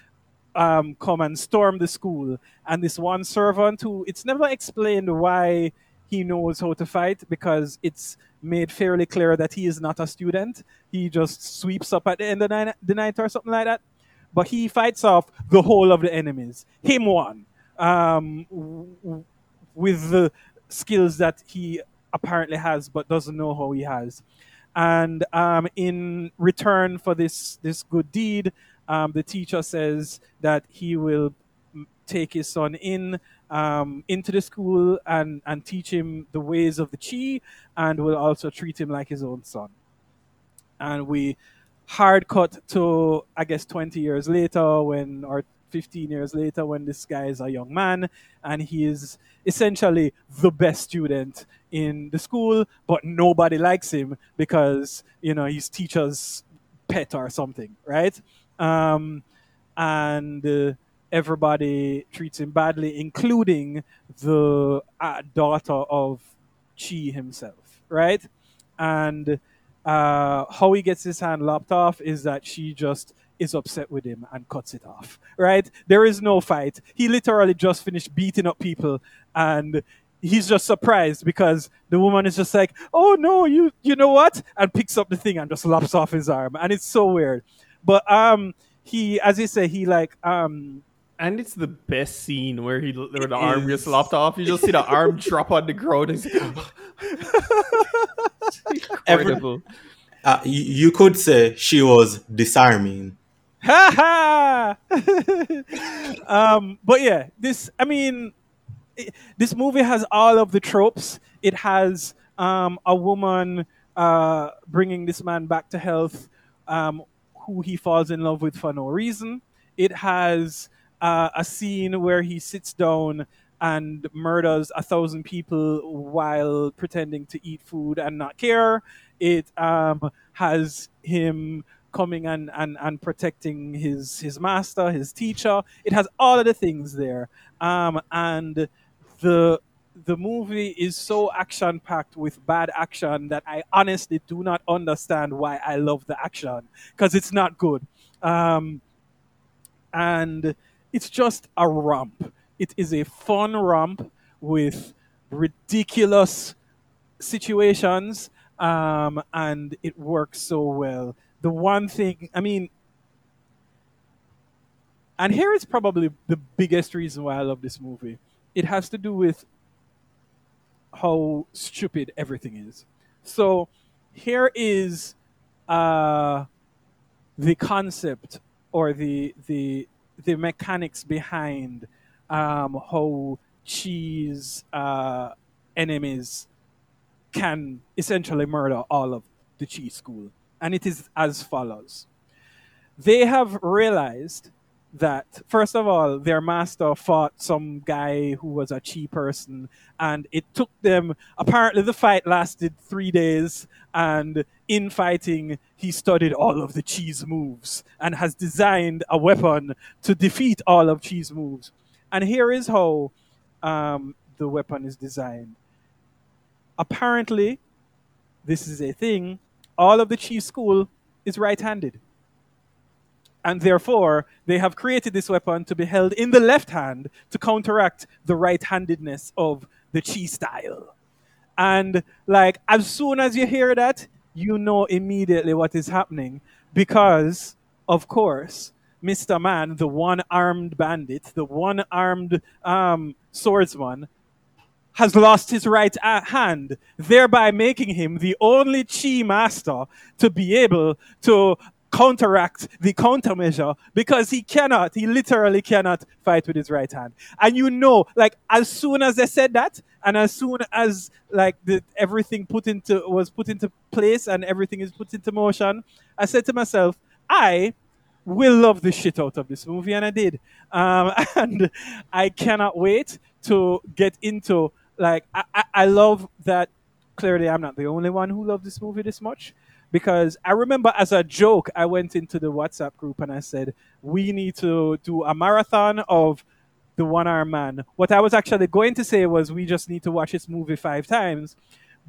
um, come and storm the school. And this one servant, who it's never explained why he knows how to fight, because it's made fairly clear that he is not a student. He just sweeps up at the end of the night, the night or something like that but he fights off the whole of the enemies. Him one, um, w- with the skills that he apparently has, but doesn't know how he has. And um, in return for this this good deed, um, the teacher says that he will take his son in um, into the school and, and teach him the ways of the chi, and will also treat him like his own son. And we hard cut to I guess 20 years later when or 15 years later when this guy is a young man and he is essentially the best student in the school but nobody likes him because you know he's teacher's pet or something right um, and uh, everybody treats him badly including the uh, daughter of chi himself right and uh, how he gets his hand lopped off is that she just is upset with him and cuts it off. Right? There is no fight. He literally just finished beating up people and he's just surprised because the woman is just like, "Oh no, you you know what?" and picks up the thing and just lops off his arm, and it's so weird. But um, he, as he say, he like um. And it's the best scene where he where the arm gets lopped off. You just see the arm drop on the ground. And Every, uh, you, you could say she was disarming. Ha ha! um, but yeah, this, I mean, it, this movie has all of the tropes. It has um, a woman uh, bringing this man back to health um, who he falls in love with for no reason. It has uh, a scene where he sits down and murders a thousand people while pretending to eat food and not care. It um, has him coming and, and, and protecting his his master, his teacher. It has all of the things there. Um, and the the movie is so action packed with bad action that I honestly do not understand why I love the action because it's not good. Um, and it's just a romp. It is a fun romp with ridiculous situations, um, and it works so well. The one thing, I mean, And here is probably the biggest reason why I love this movie. It has to do with how stupid everything is. So here is uh, the concept or the the the mechanics behind um, how Chi's uh, enemies can essentially murder all of the Chi's school, and it is as follows: They have realized that first of all their master fought some guy who was a chi person and it took them apparently the fight lasted three days and in fighting he studied all of the Chi's moves and has designed a weapon to defeat all of Chi's moves. And here is how um, the weapon is designed. Apparently this is a thing. All of the Chi's school is right-handed. And therefore they have created this weapon to be held in the left hand to counteract the right-handedness of the chi style. And like as soon as you hear that, you know immediately what is happening because, of course, Mr. Man, the one-armed bandit, the one-armed um, swordsman, has lost his right hand, thereby making him the only chi master to be able to counteract the countermeasure because he cannot, he literally cannot fight with his right hand. And you know, like as soon as they said that, and as soon as like the everything put into was put into place and everything is put into motion, I said to myself, I will love the shit out of this movie, and I did. Um, and I cannot wait to get into like I, I, I love that. Clearly, I'm not the only one who loved this movie this much because I remember as a joke, I went into the WhatsApp group and I said, we need to do a marathon of the one arm man. What I was actually going to say was, we just need to watch this movie five times.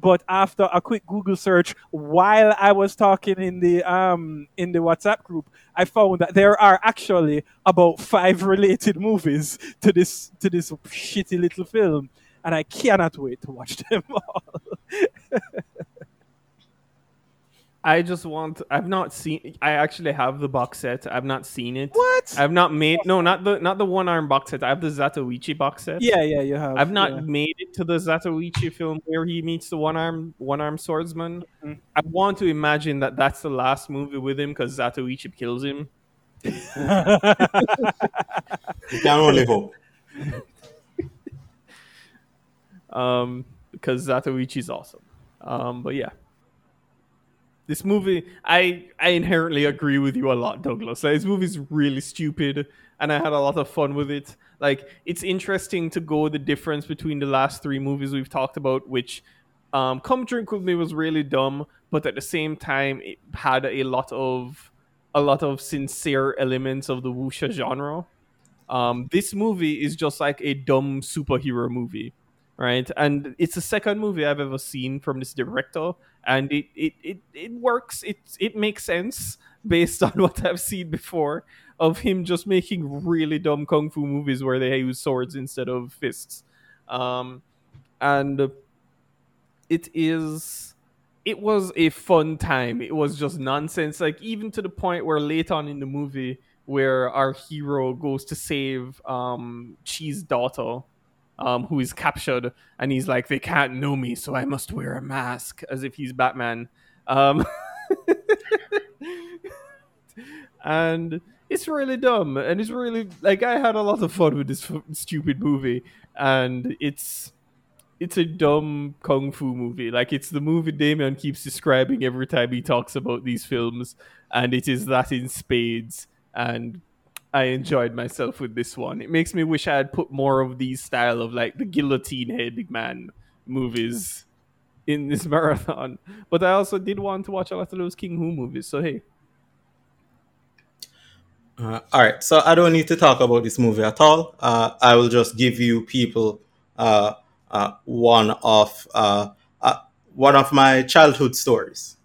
But after a quick Google search, while I was talking in the um, in the WhatsApp group, I found that there are actually about five related movies to this to this shitty little film, and I cannot wait to watch them all. I just want. I've not seen. I actually have the box set. I've not seen it. What? I've not made. No, not the not the one arm box set. I have the Zatoichi box set. Yeah, yeah, you have. I've not yeah. made it to the Zatoichi film where he meets the one arm one arm swordsman. Mhm. I want to imagine that that's the last movie with him because Zatoichi kills him. You can only hope. um, because Zatoichi is awesome. Um, but yeah, this movie, I I inherently agree with you a lot, Douglas. Like, this movie's really stupid, and I had a lot of fun with it. Like, it's interesting to go the difference between the last three movies we've talked about, which um, Come Drink with Me was really dumb, but at the same time, it had a lot of a lot of sincere elements of the wuxia genre. Um, this movie is just like a dumb superhero movie, right? And it's the second movie I've ever seen from this director, and it it it, it works. It it makes sense based on what I've seen before of him just making really dumb kung fu movies where they use swords instead of fists. Um, and it is it was a fun time. It was just nonsense. Like even to the point where late on in the movie, where our hero goes to save um Chi's daughter, um, who is captured, and he's like, "They can't know me, so I must wear a mask," as if he's Batman. Um, and it's really dumb, and it's really like I had a lot of fun with this f- stupid movie, and it's it's a dumb kung fu movie. Like it's the movie Damien keeps describing every time he talks about these films, and it is that in spades. And I enjoyed myself with this one. It makes me wish I had put more of these style of like the guillotine head big man movies in this marathon. But I also did want to watch a lot of those King Hu movies. So hey, Uh, all right, so I don't need to talk about this movie at all. Uh, I will just give you people uh, uh, one of uh, uh, one of my childhood stories.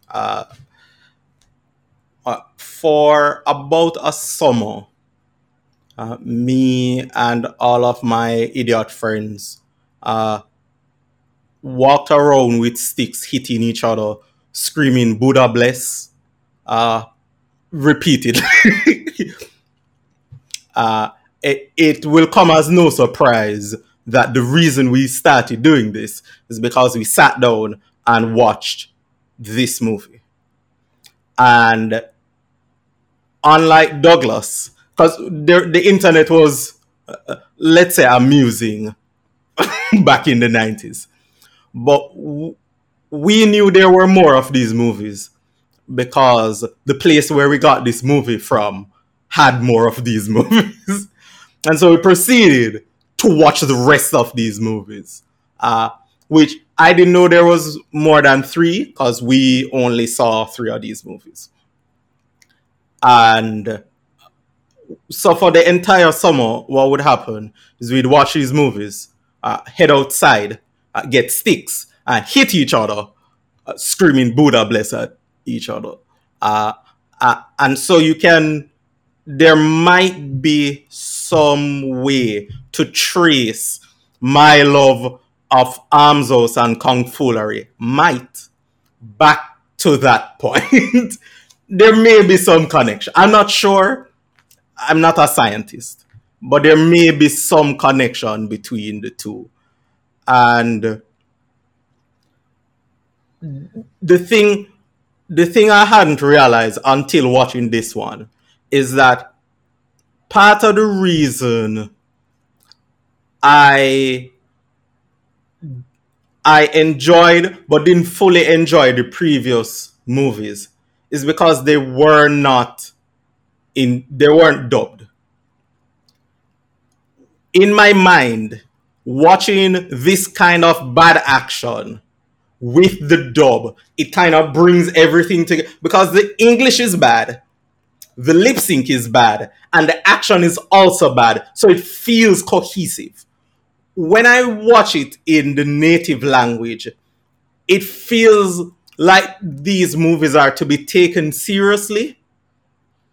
For about a summer, uh, me and all of my idiot friends uh, walked around with sticks, hitting each other, screaming "Buddha bless." Uh, repeatedly. uh, it, it will come as no surprise that the reason we started doing this is because we sat down and watched this movie. And unlike Douglas, because the internet was, uh, let's say, amusing back in the 90s. But w- we knew there were more of these movies because the place where we got this movie from had more of these movies. and so we proceeded to watch the rest of these movies, uh, which I didn't know there was more than three because we only saw three of these movies. And so for the entire summer, what would happen is we'd watch these movies, uh, head outside, uh, get sticks, and hit each other, uh, screaming Buddha bless at each other. Uh, uh, and so you can, there might be some way to trace my love of Arms and Kung Foolery might back to that point. there may be some connection. I'm not sure. I'm not a scientist, but there may be some connection between the two. And the thing the thing I hadn't realized until watching this one is that part of the reason I I enjoyed but didn't fully enjoy the previous movies is because they were not in they weren't dubbed. In my mind, watching this kind of bad action with the dub, it kind of brings everything together because the English is bad, the lip sync is bad, and the action is also bad. So it feels cohesive. When I watch it in the native language, it feels like these movies are to be taken seriously,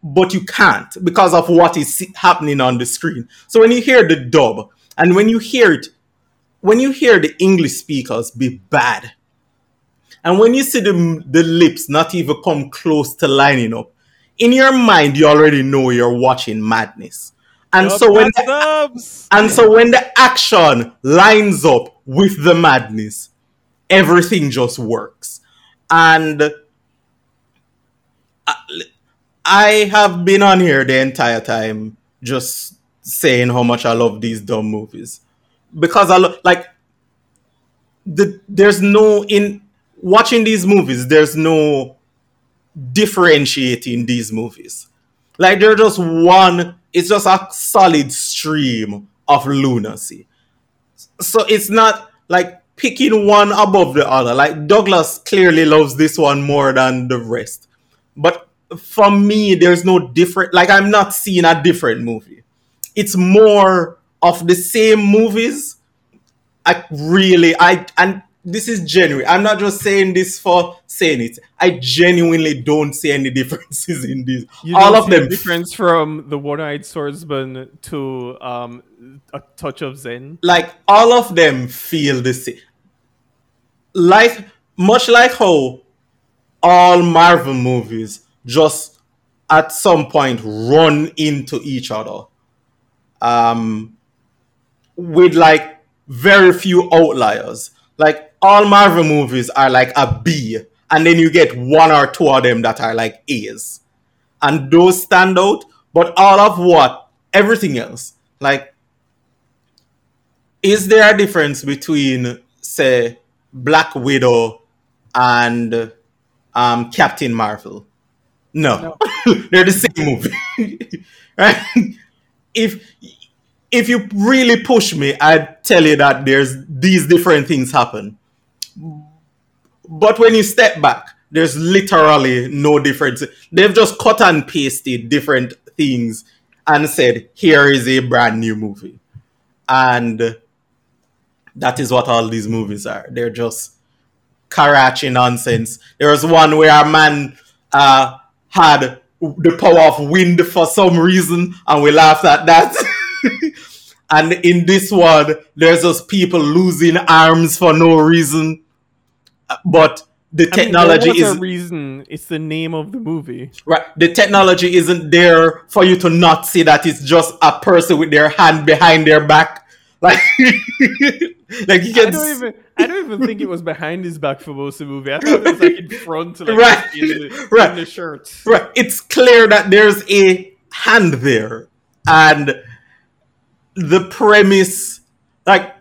but you can't because of what is happening on the screen. So when you hear the dub and when you hear it, when you hear the English speakers be bad, and when you see the, the lips not even come close to lining up, in your mind you already know you're watching madness. And so when the, and so when the action lines up with the madness, everything just works. And uh, I, have been on here the entire time just saying how much I love these dumb movies because I lo- like the there's no in watching these movies, there's no differentiating these movies. Like they're just one, it's just a solid stream of lunacy. So it's not like picking one above the other. Like Douglas clearly loves this one more than the rest. But for me, there's no different, like I'm not seeing a different movie. It's more of the same movies. I really, I, and this is genuine. I'm not just saying this for saying it. I genuinely don't see any differences in this. You All of them. difference from the one-eyed swordsman to um, a touch of Zen. Like all of them feel the same. Like much like how all Marvel movies just at some point run into each other. Um with like very few outliers. Like all Marvel movies are like a B, and then you get one or two of them that are like A's. And those stand out, but all of what? Everything else. Like, is there a difference between, say, Black Widow and um, Captain Marvel? No. They're the same movie. right? If if you really push me, I'd tell you that there's these different things happen. But when you step back, there's literally no difference. They've just cut and pasted different things and said, here is a brand new movie. And that is what all these movies are. They're just Karachi nonsense. There was one where a man uh, had the power of wind for some reason, and we laughed at that. and in this one, there's just people losing arms for no reason. But the I mean, technology is reason. It's the name of the movie. right. The technology isn't there for you to not see that it's just a person with their hand behind their back, like like you I can. don't s- even. I don't even think it was behind his back for most of the movie. I thought it was like in front, like Right. in, the, Right. in the shirt. Right. It's clear that there's a hand there. And the premise, like,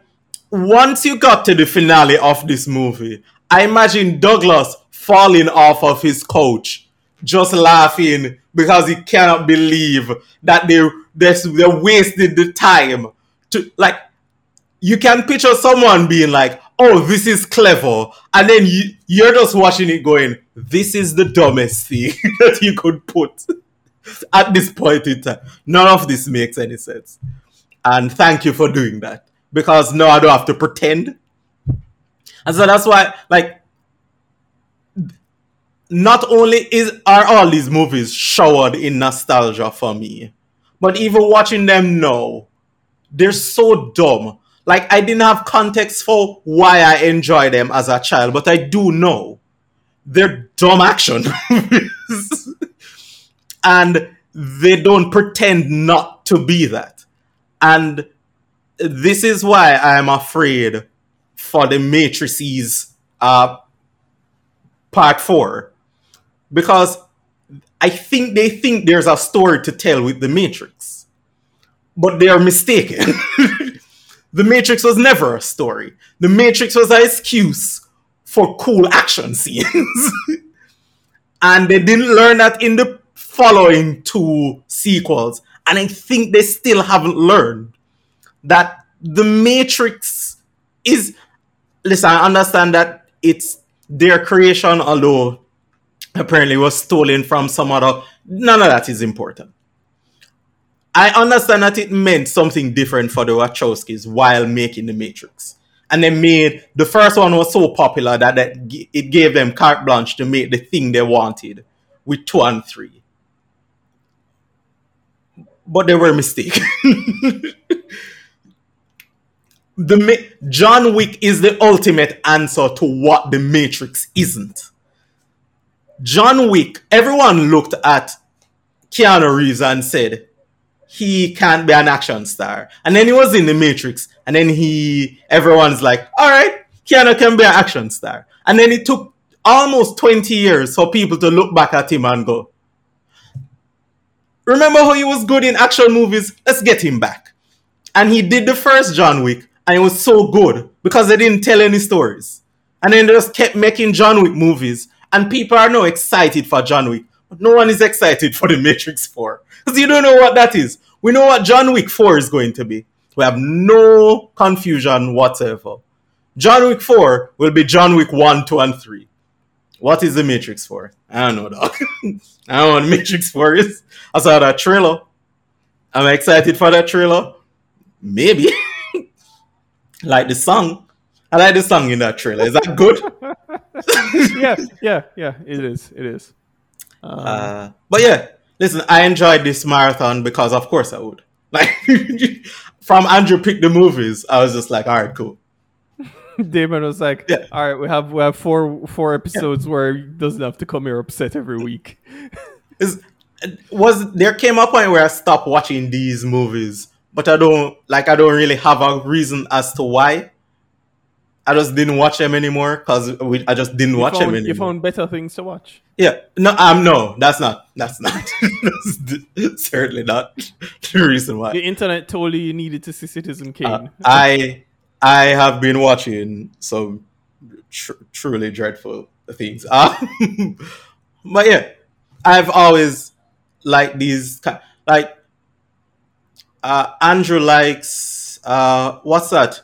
once you got to the finale of this movie, I imagine Douglas falling off of his couch, just laughing because he cannot believe that they, they, they wasted the time to, like, you can picture someone being like, "Oh, this is clever," and then you you're just watching it going, "This is the dumbest thing that you could put at this point in time." None of this makes any sense, and thank you for doing that because now I don't have to pretend. And so that's why, like, not only is are all these movies showered in nostalgia for me, but even watching them now, they're so dumb. Like I didn't have context for why I enjoy them as a child, but I do know they're dumb action and they don't pretend not to be that. And this is why I am afraid for the Matrices uh, part four. Because I think they think there's a story to tell with the Matrix. But they are mistaken. the Matrix was never a story. The Matrix was an excuse for cool action scenes. and they didn't learn that in the following two sequels. And I think they still haven't learned that the Matrix is. Listen, I understand that it's their creation, although apparently was stolen from some other. None of that is important. I understand that it meant something different for the Wachowskis while making the Matrix. And they made the first one was so popular that, that it gave them carte blanche to make the thing they wanted with two and three. But they were mistaken. the John Wick is the ultimate answer to what the Matrix isn't. John Wick, everyone looked at Keanu Reeves and said, he can't be an action star. And then he was in the Matrix, and then he, everyone's like, all right, Keanu can be an action star. And then it took almost 20 years for people to look back at him and go, remember how he was good in action movies? Let's get him back. And he did the first John Wick, and it was so good because they didn't tell any stories. And then they just kept making John Wick movies, and people are now excited for John Wick. But no one is excited for the Matrix 4. Because you don't know what that is. We know what John Wick 4 is going to be. We have no confusion whatsoever. John Wick 4 will be John Wick 1, 2, and 3. What is the Matrix 4? I don't know, dog. I don't know what Matrix 4 is. I saw that trailer. I'm excited for that trailer. Maybe. like the song. I like the song in that trailer. Is that good? yeah, yeah, yeah. It is. It is. Uh, but yeah, listen, I enjoyed this marathon because of course I would. Like from Andrew picked the movies, I was just like, all right, cool. Damon was like, Yeah. "All right, we have we have four four episodes where he doesn't have to come here upset every week." Is was there came a point where I stopped watching these movies, but I don't like I don't really have a reason as to why. I just didn't watch them anymore because I just didn't You watch them anymore. you found better things to watch. Yeah, no, um, no, that's not, that's not, that's certainly not the reason why. The internet told you you needed to see Citizen Kane. Uh, I I have been watching some tr- truly dreadful things. Um, but yeah, I've always liked these like uh, Andrew likes uh, what's that?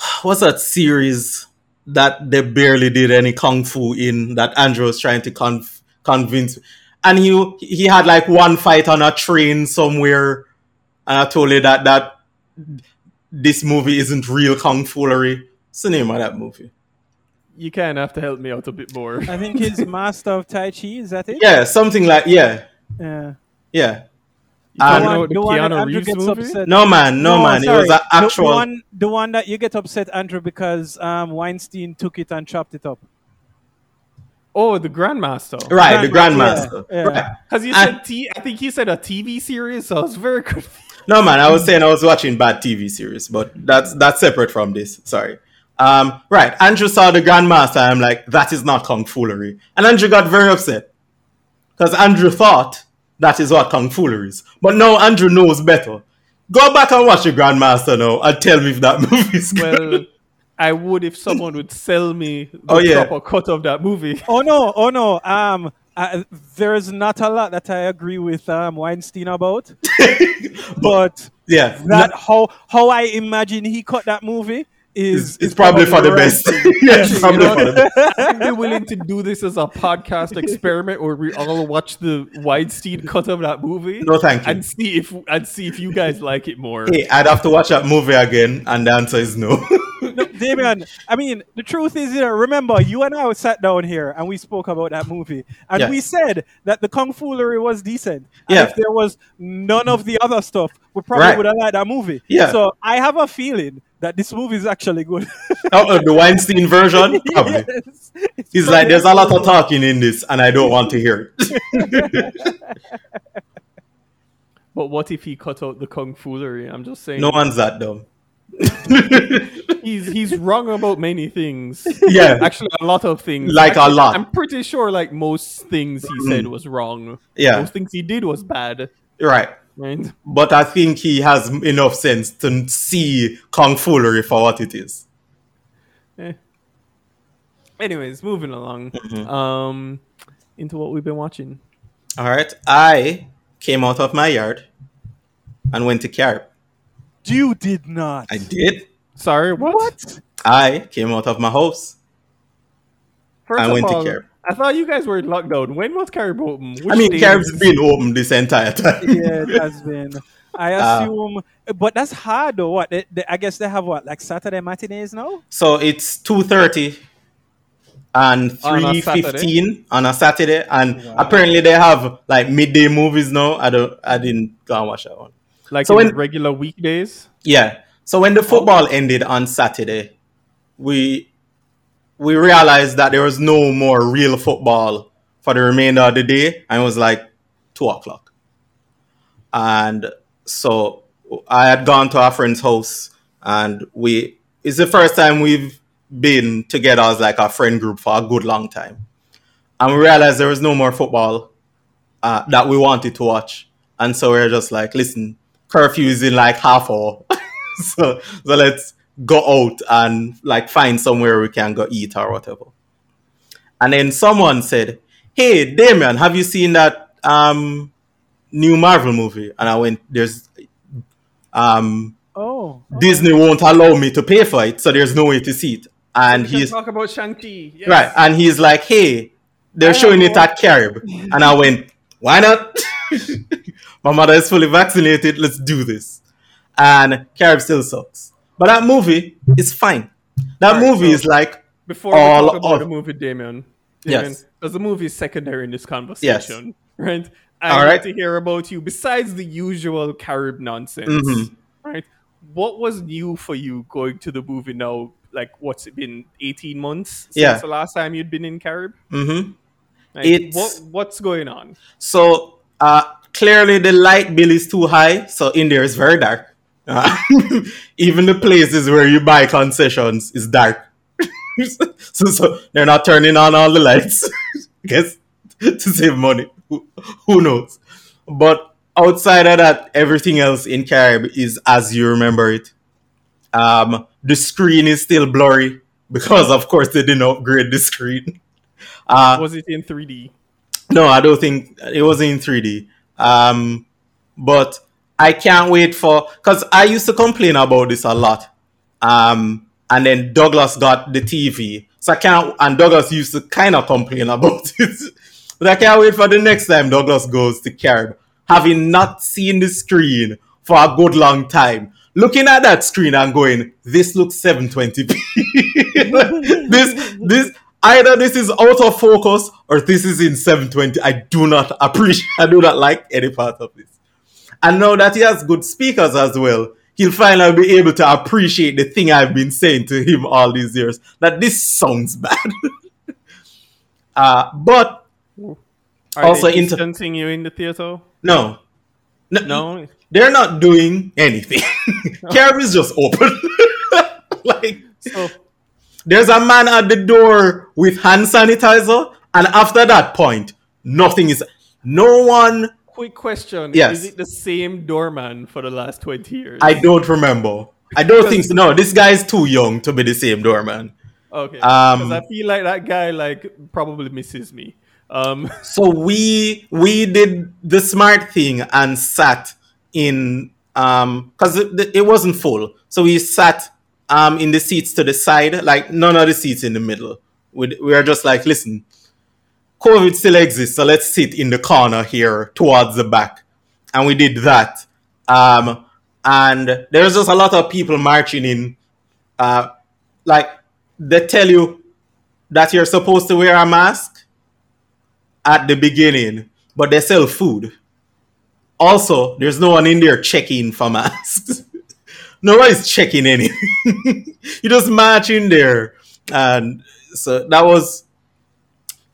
What's that series that they barely did any kung fu in that Andrew was trying to conv- convince? And he he had like one fight on a train somewhere, and I told you that that this movie isn't real kung foolery. What's the name of that movie? you kind of have to help me out a bit more. I think it's Master of Tai Chi. Is that it? Yeah, something like yeah, Yeah. yeah. You Um, talking about the the one Keanu Reeves gets movie? upset. No man, no, man. sorry. It was an The- actual. The, one, the one that you get upset, Andrew, because um, Weinstein took it and chopped it up. Oh, the Grandmaster. Right, the Grandmaster, Grandmaster. yeah, yeah. Right. Because you And- said T. I think you said a TV series, so I was very confused. No man, I was saying I was watching bad TV series, but that's that's separate from this. Sorry. Um, right, Andrew saw the Grandmaster. I'm like, that is not kung foolery, and Andrew got very upset because Andrew thought that is what kung foolery is, but no, Andrew knows better. Go back and watch the Grandmaster now and tell me if that movie is good. Well, I would if someone would sell me the Oh, yeah. proper cut of that movie. Oh no, oh no. Um, uh, there's not a lot that I agree with um, Weinstein about, but yeah, that how how I imagine he cut that movie is it's probably for the right. best. yeah, it's You probably know, for the best. I'd be willing to do this as a podcast experiment where we all watch the Weinstein cut of that movie. No, thank you. And see if and see if you guys like it more. Hey, I'd have to watch that movie again, and the answer is no. No, Damien, I mean, the truth is, you know, remember, you and I sat down here and we spoke about that movie, and Yeah. we said that the kung foolery was decent. And Yeah. if there was none of the other stuff, we probably Right. would have liked that movie. Yeah. So I have a feeling that this movie is actually good. oh, the Weinstein version, probably. Yes. He's probably like, there's a lot of talking in this, and I don't want to hear it. But what if he cut out the kung foolery? I'm just saying. no one's that dumb. he's he's wrong about many things. Yeah. actually, a lot of things. Like a lot. I'm pretty sure, like most things he said mm. was wrong. Yeah. most things he did was bad. Right. Right. But I think he has enough sense to see Kung Foolery for what it is. Eh. Anyways, moving along. Mm-hmm. Um, into what we've been watching. All right. I came out of my yard and went to Carib. You did not. I did. Sorry, what? What? I came out of my house. First I of went to all, Carib. I thought you guys were in lockdown. When was Carib open? Which I mean? Carib's been open this entire time. yeah, it has been. I Uh, assume, but that's hard though. What? They, they, I guess they have what, like Saturday matinees now? So it's two thirty and three fifteen on a Saturday, and apparently they have like midday movies now. I don't, I didn't go and watch that one. like so in when- regular weekdays. Yeah. So when the football ended on Saturday, we we realized that there was no more real football for the remainder of the day, and it was like two o'clock. And so I had gone to our friend's house, and we it's the first time we've been together as like a friend group for a good long time. And we realized there was no more football uh, that we wanted to watch. And so we are just like, listen, curfew is in like half hour. so so let's go out and like find somewhere we can go eat or whatever. And then someone said, Hey Damien, have you seen that um new Marvel movie? And I went, There's um Oh, Disney won't allow me to pay for it, so there's no way to see it. And We he's talk about Shang-Chi. Yes. Right, and he's like, "Hey, they're I showing it at Carib," and I went, "Why not?" My mother is fully vaccinated. Let's do this. And Carib still sucks, but that movie is fine. That Alright, movie so- is like Before we all talk about of- the movie, Damien, Yes. Damien, because the movie is secondary in this conversation, yes. right? I All want to hear about you. Besides the usual Carib nonsense, Mhm. right? What was new for you going to the movie now? Like, what's it been? Eighteen months since Yeah. the last time you'd been in Carib. mhm. Like, It's- what what's going on? So uh, clearly the light bill is too high, so in there is very dark. Uh, even the places where you buy concessions is dark. so, so they're not turning on all the lights. I guess to save money. Who, who knows? But outside of that, everything else in Carib is as you remember it. Um, the screen is still blurry because, of course, they didn't upgrade the screen. Uh, was it in 3D? no, I don't think it was in 3D. Um, but I can't wait for because I used to complain about this a lot. Um, and then Douglas got the TV, so I can't. And Douglas used to kind of complain about it, but I can't wait for the next time Douglas goes to Carib, having not seen the screen for a good long time. Looking at that screen and going, "This looks 720p." this, this, either this is out of focus or this is in 720. I do not appreciate. I do not like any part of this. And now that he has good speakers as well, he'll finally be able to appreciate the thing I've been saying to him all these years that this sounds bad. Uh, but Are Also they inter- you in the theater? no, no, No. they're not doing anything. Carib is just open. like So there's a man at the door with hand sanitizer, and after that point, nothing is. No one. Quick question. Yes. Is it the same doorman for the last 20 years? I don't remember. I don't think so. No, this guy is too young to be the same doorman. Okay. Um, Because I feel like that guy like probably misses me. Um So we we did the smart thing and sat in um because it, it wasn't full, so we sat um in the seats to the side, like none of the seats in the middle. We we were just like, listen, COVID still exists, so let's sit in the corner here towards the back, and we did that. Um, and there's just a lot of people marching in. Uh, like they tell you that you're supposed to wear a mask at the beginning, but they sell food. Also, there's no one in there checking for masks. Nobody's checking anything. you just march in there. And so that was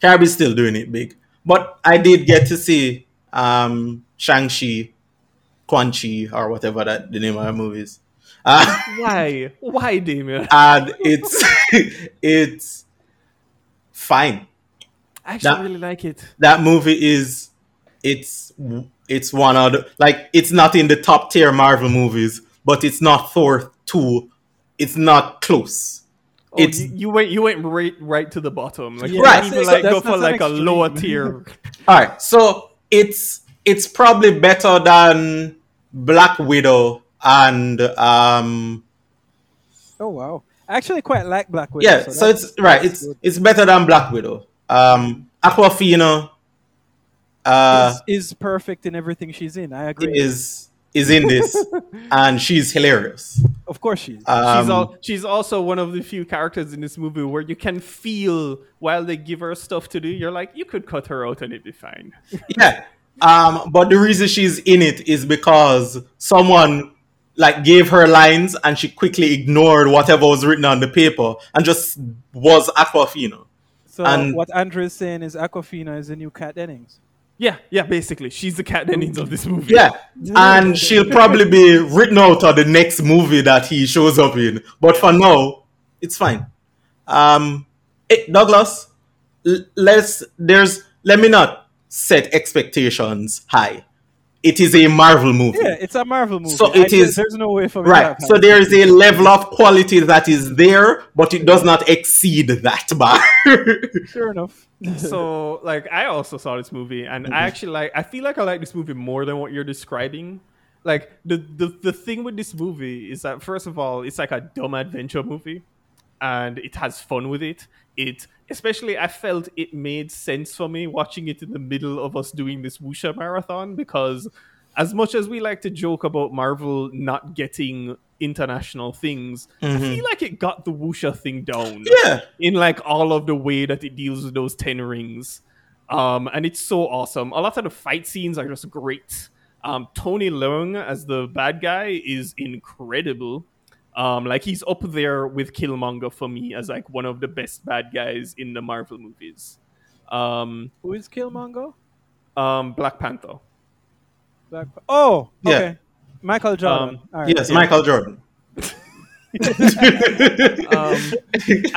Kirby's still doing it big. But I did get to see um Shang-Chi, Quan Chi, or whatever that the name of the movie is. Uh, why? Why, Damien? and it's it's fine. I actually that- really like it. that movie is it's it's one of the like it's not in the top tier Marvel movies, but it's not Thor two. It's not close. Oh, it's you, you went you went right right to the bottom. Like Yeah, Right. people that's- like go for not like a lower tier. all right. So it's it's probably better than Black Widow and um Oh wow. I actually quite like Black Widow. yeah. So that's- it's right. It's good. it's better than Black Widow. Um, Awkwafina uh is, is perfect in everything she's in. I agree. is is in this, and she's hilarious. Of course she is. Um, she's al- she's also one of the few characters in this movie where you can feel while they give her stuff to do, you're like, you could cut her out and it'd be fine. Yeah. Um, but the reason she's in it is because someone like gave her lines and she quickly ignored whatever was written on the paper and just was Awkwafina. so and- what Andrew is saying is Awkwafina is the new Kat Dennings. Yeah, yeah, basically. She's the Kat Dennings of this movie. Yeah. And she'll probably be written out of the next movie that he shows up in. But for now, it's fine. Um, eh, Douglas, l- let's there's let me not set expectations high. It is a Marvel movie. Yeah, it's a Marvel movie. So I- it is- There's no way for me Right. have So there is a level of quality that is there, but it does not exceed that bar. Sure enough. so like I also saw this movie and I mm-hmm. actually like I feel like I like this movie more than what you're describing. Like the, the the thing with this movie is that first of all, it's like a dumb adventure movie and it has fun with it. It especially I felt it made sense for me watching it in the middle of us doing this Wuxia marathon because as much as we like to joke about Marvel not getting international things, I feel like it got the Wuxia thing down yeah. in like all of the way that it deals with those 10 rings. Um and it's so awesome. A lot of the fight scenes are just great. Um tony leung as the bad guy is incredible um like he's up there with killmonger for me as like one of the best bad guys in the marvel movies um Who is Killmonger? um black panther Black... Oh, Yeah. okay. Michael Jordan. Um, All right. Yes, Michael Jordan. um,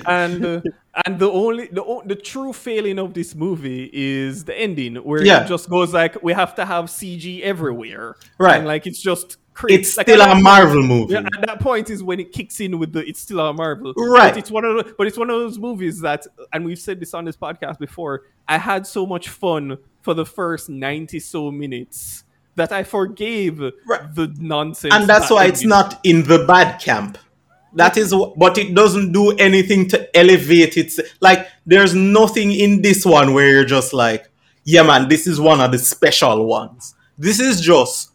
and uh, and the only the o- the true failing of this movie is the ending where Yeah. it just goes like we have to have CG everywhere, Right. And like it's just crazy. It's like, still a Marvel movie. Yeah, at that point is when it kicks in with the it's still a Marvel, Right. But it's one of the, but it's one of those movies that, and we've said this on this podcast before. I had so much fun for the first ninety so minutes that I forgave Right. the nonsense, and that's that why it's not in the bad camp. That is, but it doesn't do anything to elevate it. Like, there's nothing in this one where you're just like, yeah, man, this is one of the special ones. This is just,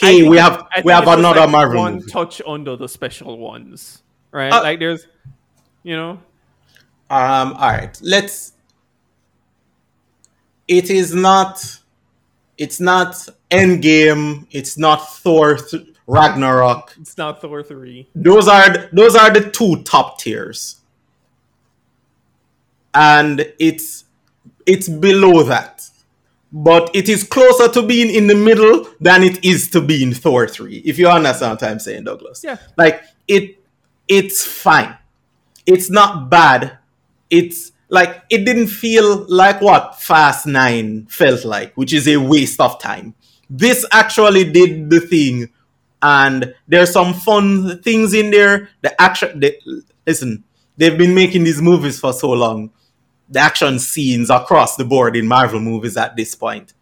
Hey, we have I we have another like, Marvel one movie. touch under the special ones, right? Uh, like there's, you know, Um, all right, let's. It is not. It's not Endgame. It's not Thor th- Ragnarok. it's not Thor three. Those are those are the two top tiers. and it's it's below that. But it is closer to being in the middle than it is to being Thor 3. If you understand what I'm saying, Douglas. Yeah. Like it it's fine. It's not bad. It's like it didn't feel like what Fast 9 felt like, which is a waste of time. This actually did the thing and there's some fun things in there. The action the, listen, they've been making these movies for so long the action scenes across the board in Marvel movies at this point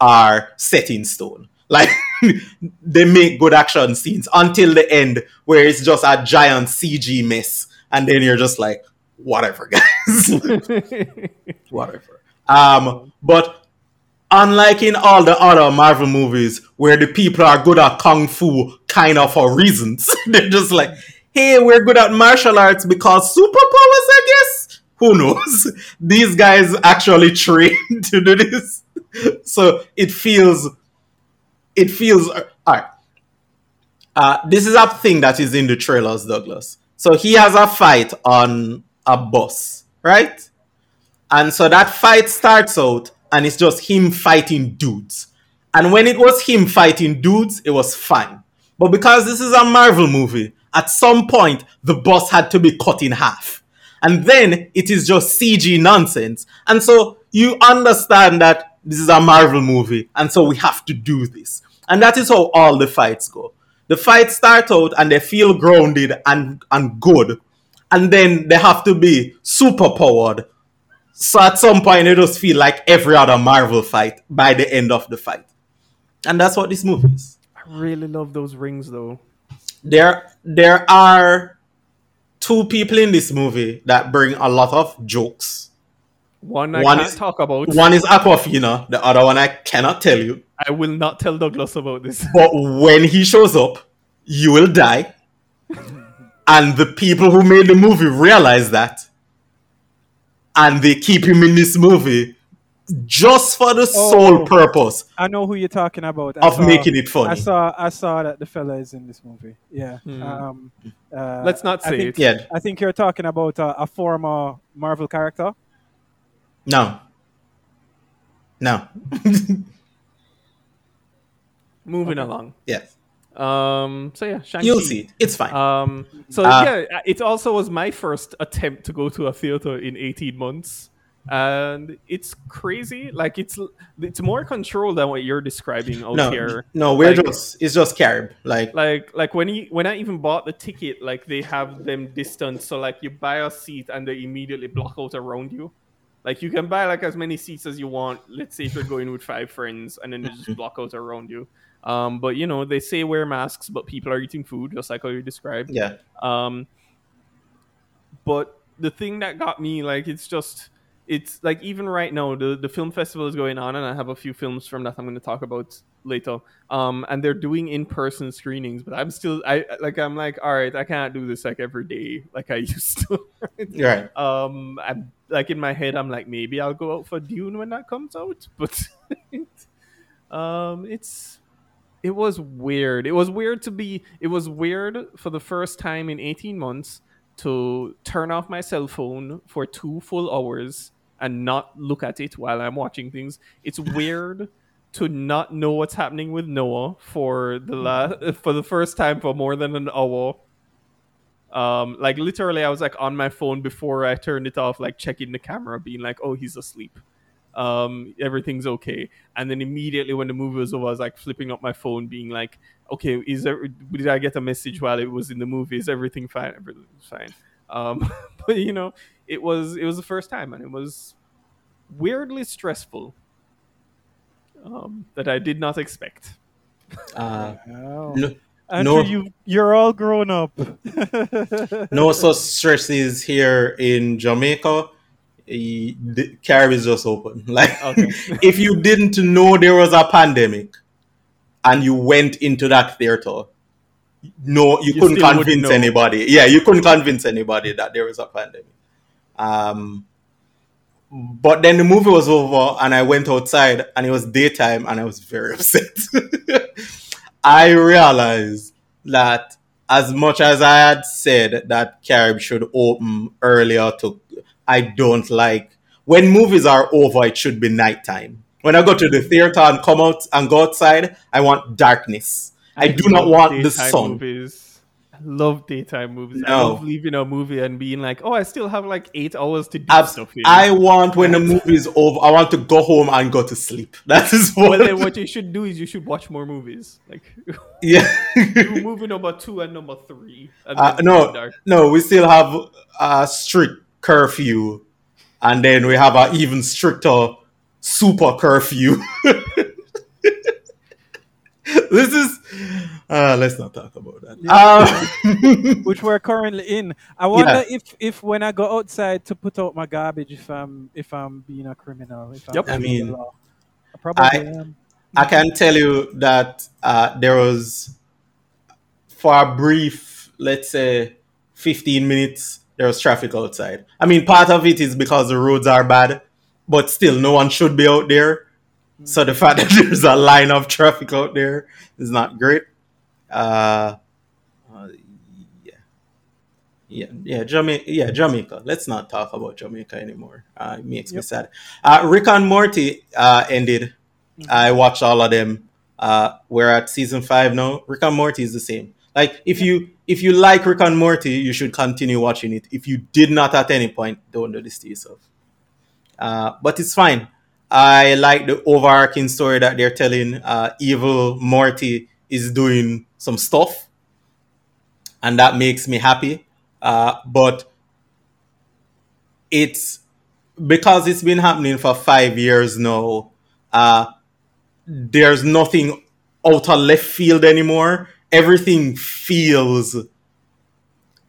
are set in stone. Like they make good action scenes until the end, where it's just a giant CG mess, and then you're just like, whatever, guys, whatever. Um, but unlike in all the other Marvel movies, where the people are good at kung fu kind of for reasons, they're just like, hey, we're good at martial arts because guess who knows? These guys actually trained to do this, so it feels, it feels. All right, uh, this is a thing that is in the trailers, Douglas. So he has a fight on a bus, right? And so that fight starts out, and it's just him fighting dudes. And when it was him fighting dudes, it was fine. But because this is a Marvel movie, at some point the bus had to be cut in half and then it is just CG nonsense. And so you understand that this is a Marvel movie, and so we have to do this. And that is how all the fights go. The fights start out and they feel grounded and, and good, and then they have to be super powered. So at some point, they just feel like every other Marvel fight by the end of the fight. And that's what this movie is. I really love those rings though. There, there are two people in this movie that bring a lot of jokes. One I One can't is- talk about. One is Awkwafina, the other one I cannot tell you. I will not tell Douglas about this. But when he shows up, you will die. and the people who made the movie realize that. And they keep him in this movie just for the sole Oh. purpose I know who you're talking about. I of making it funny. I saw I saw that the fella is in this movie. Yeah. Hmm. Um, uh, Let's not I say think, it. Yeah. I think you're talking about a, a former Marvel character. No. No. Moving along. yes. Um. So yeah, Shang-Chi. You'll see it. It's fine. Um. So Uh, yeah, it also was my first attempt to go to a theater in 18 months, and it's crazy. Like it's it's more control than what you're describing out no, here. no, we're Like- just it's just Carib. Like like like when you when I even bought the ticket, like they have them distant, so like you buy a seat and they immediately block out around you. Like you can buy like as many seats as you want. Let's say if you're going with five friends, and then they just block out around you. Um, but you know they say wear masks, but people are eating food, just like how you described. yeah. Um, but the thing that got me, like, it's just, it's like even right now, the the film festival is going on, and I have a few films from that I'm going to talk about later. Um, and they're doing in person screenings, but I'm still, I like, I'm like, all right, I can't do this like every day like I used to. Right. um, I'm like in my head, I'm like, maybe I'll go out for Dune when that comes out, but um, it's it was weird. It was weird to be. It was weird for the first time in 18 months to turn off my cell phone for two full hours and not look at it while I'm watching things. It's weird to not know what's happening with Noah for the la- for the first time for more than an hour. Um, like literally, I was like on my phone before I turned it off, like checking the camera, being like, "Oh, he's asleep." um, everything's okay. And then immediately when the movie was over, I was like flipping up my phone, being like, okay, is there, did I get a message while it was in the movie? Is everything fine? Everything's fine. Um, but you know, it was it was the first time, and it was weirdly stressful um, that I did not expect. Uh, no, Andrew, no, you you're all grown up. no such stresses here in Jamaica. Eh, The Carib is just open. Like, Okay. if you didn't know there was a pandemic and you went into that theater, no, you, You couldn't convince anybody. Yeah, you couldn't convince anybody that there was a pandemic. Um, but then the movie was over and I went outside and it was daytime and I was very upset. I realized that as much as I had said that Carib should open earlier to I don't like when movies are over. It should be nighttime. When I go to the theater and come out and go outside, I want darkness. I, do not want daytime sun. Movies. I love daytime movies. I love leaving a movie and being like, "Oh, I still have like eight hours to do Abs- stuff." Here. I want when the movie is over. I want to go home and go to sleep. That is what. well, then what you should do is you should watch more movies. Like, yeah. do movie number two and number three. And Uh, then no, no, we still have a strict curfew, and then we have an even stricter super curfew. this is. Uh, let's not talk about that. Um, which we're currently in. I wonder Yeah. if if when I go outside to put out my garbage, if I'm if I'm being a criminal, if I'm Yep. I mean, law. I probably I- am. I can tell you that uh, there was, for a brief, let's say, 15 minutes, there was traffic outside. I mean, part of it is because the roads are bad, but still, no one should be out there. So the fact that there's a line of traffic out there is not great. Uh, uh, yeah. Yeah, yeah, Jamaica. Yeah, Jamaica. Let's not talk about Jamaica anymore. Uh, it makes me sad. Uh, Rick and Morty uh, ended. I watched all of them. Uh, we're at season five now. Rick and Morty is the same. Like if you if you like Rick and Morty, you should continue watching it. If you did not at any point, don't do this to yourself. Uh, but it's fine. I like the overarching story that they're telling. Uh, evil Morty is doing some stuff, and that makes me happy. Uh, but it's because it's been happening for five years now. Uh, there's nothing out of left field anymore. Everything feels.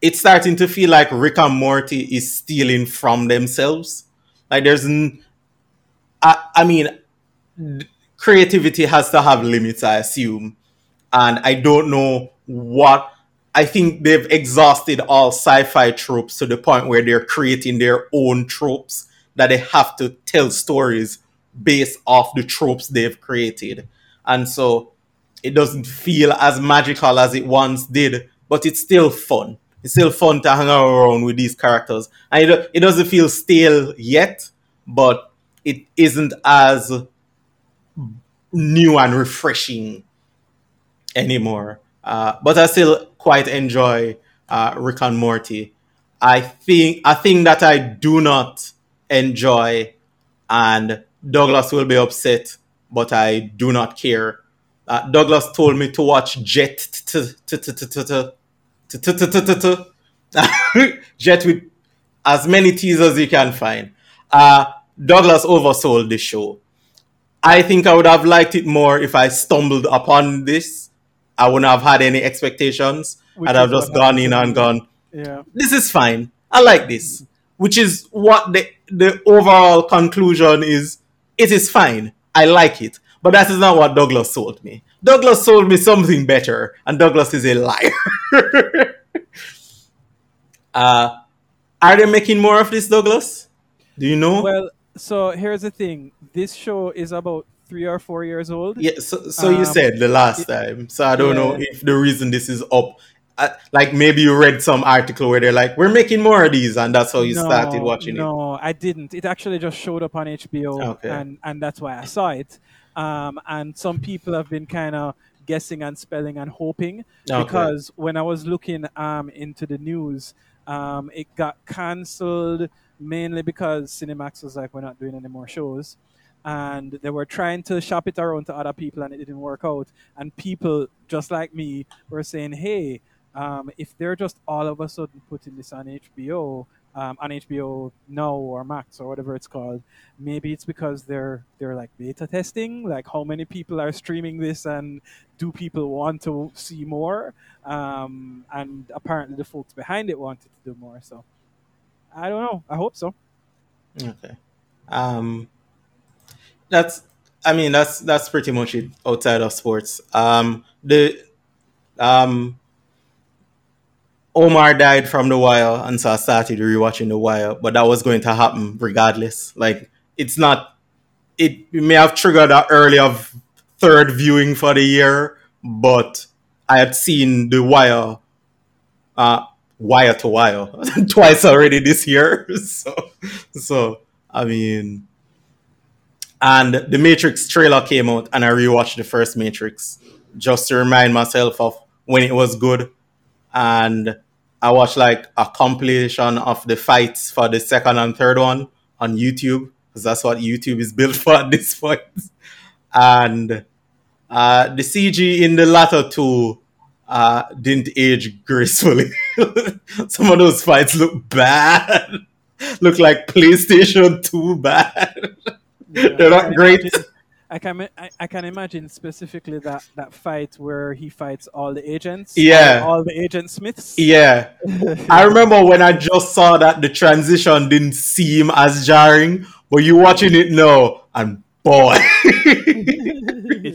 It's starting to feel like Rick and Morty is stealing from themselves. Like there's, n- I, I mean, creativity has to have limits, I assume, and I don't know what. I think they've exhausted all sci-fi tropes to the point where they're creating their own tropes that they have to tell stories based off the tropes they've created. And so it doesn't feel as magical as it once did, but it's still fun. It's still fun to hang around with these characters. And it, it doesn't feel stale yet, but it isn't as new and refreshing anymore. Uh, but I still quite enjoy uh, Rick and Morty. I think a thing that I do not enjoy, and Douglas will be upset, but I do not care. Uh, Douglas told me to watch Jett Jett with as many teasers you can find. Uh, Douglas oversold this show. I think I would have liked it more if I stumbled upon this. I wouldn't have had any expectations. Which I'd have just gone happened in and gone, Yeah. this is fine. I like this. Which is what the the overall conclusion is. It is fine. I like it. But that is not what Douglas sold me. Douglas sold me something better, and Douglas is a liar. uh, are they making more of this, Douglas? Do you know? Well, so here's the thing. This show is about three or four years old. Yeah, so, so you Um, said the last time. So I don't know if the reason this is up, uh, like maybe you read some article where they're like, "We're making more of these," and that's how you started watching it. No, I didn't. It actually just showed up on HBO, Okay. and and that's why I saw it. Um, and some people have been kind of guessing and spelling and hoping Okay. because when I was looking um into the news, um, it got cancelled mainly because Cinemax was like, "We're not doing any more shows." And they were trying to shop it around to other people, and it didn't work out. And people just like me were saying, "Hey, um, if they're just all of a sudden putting this on HBO, um, on HBO Now or Max or whatever it's called, maybe it's because they're they're like beta testing, like how many people are streaming this and do people want to see more? Um, and apparently the folks behind it wanted to do more. So I don't know. I hope so. Okay. Um, that's. I mean, that's that's pretty much it outside of sports. Um, the um, Omar died from The Wire, and so I started rewatching The Wire. But that was going to happen regardless. Like, it's not. It may have triggered an early of third viewing for the year, but I had seen The Wire uh, wire to wire twice already this year. So, so I mean, and the Matrix trailer came out, and I rewatched the first Matrix just to remind myself of when it was good, and I watched like a compilation of the fights for the second and third one on YouTube because that's what YouTube is built for at this point, and uh, the CG in the latter two uh, didn't age gracefully. Some of those fights look bad. look like PlayStation 2 bad. They're not can great. imagine- I can I, I can imagine specifically that, that fight where he fights all the agents. Yeah. all the agent Smiths. Yeah. I remember when I just saw that the transition didn't seem as jarring, but you watching it now, and boy.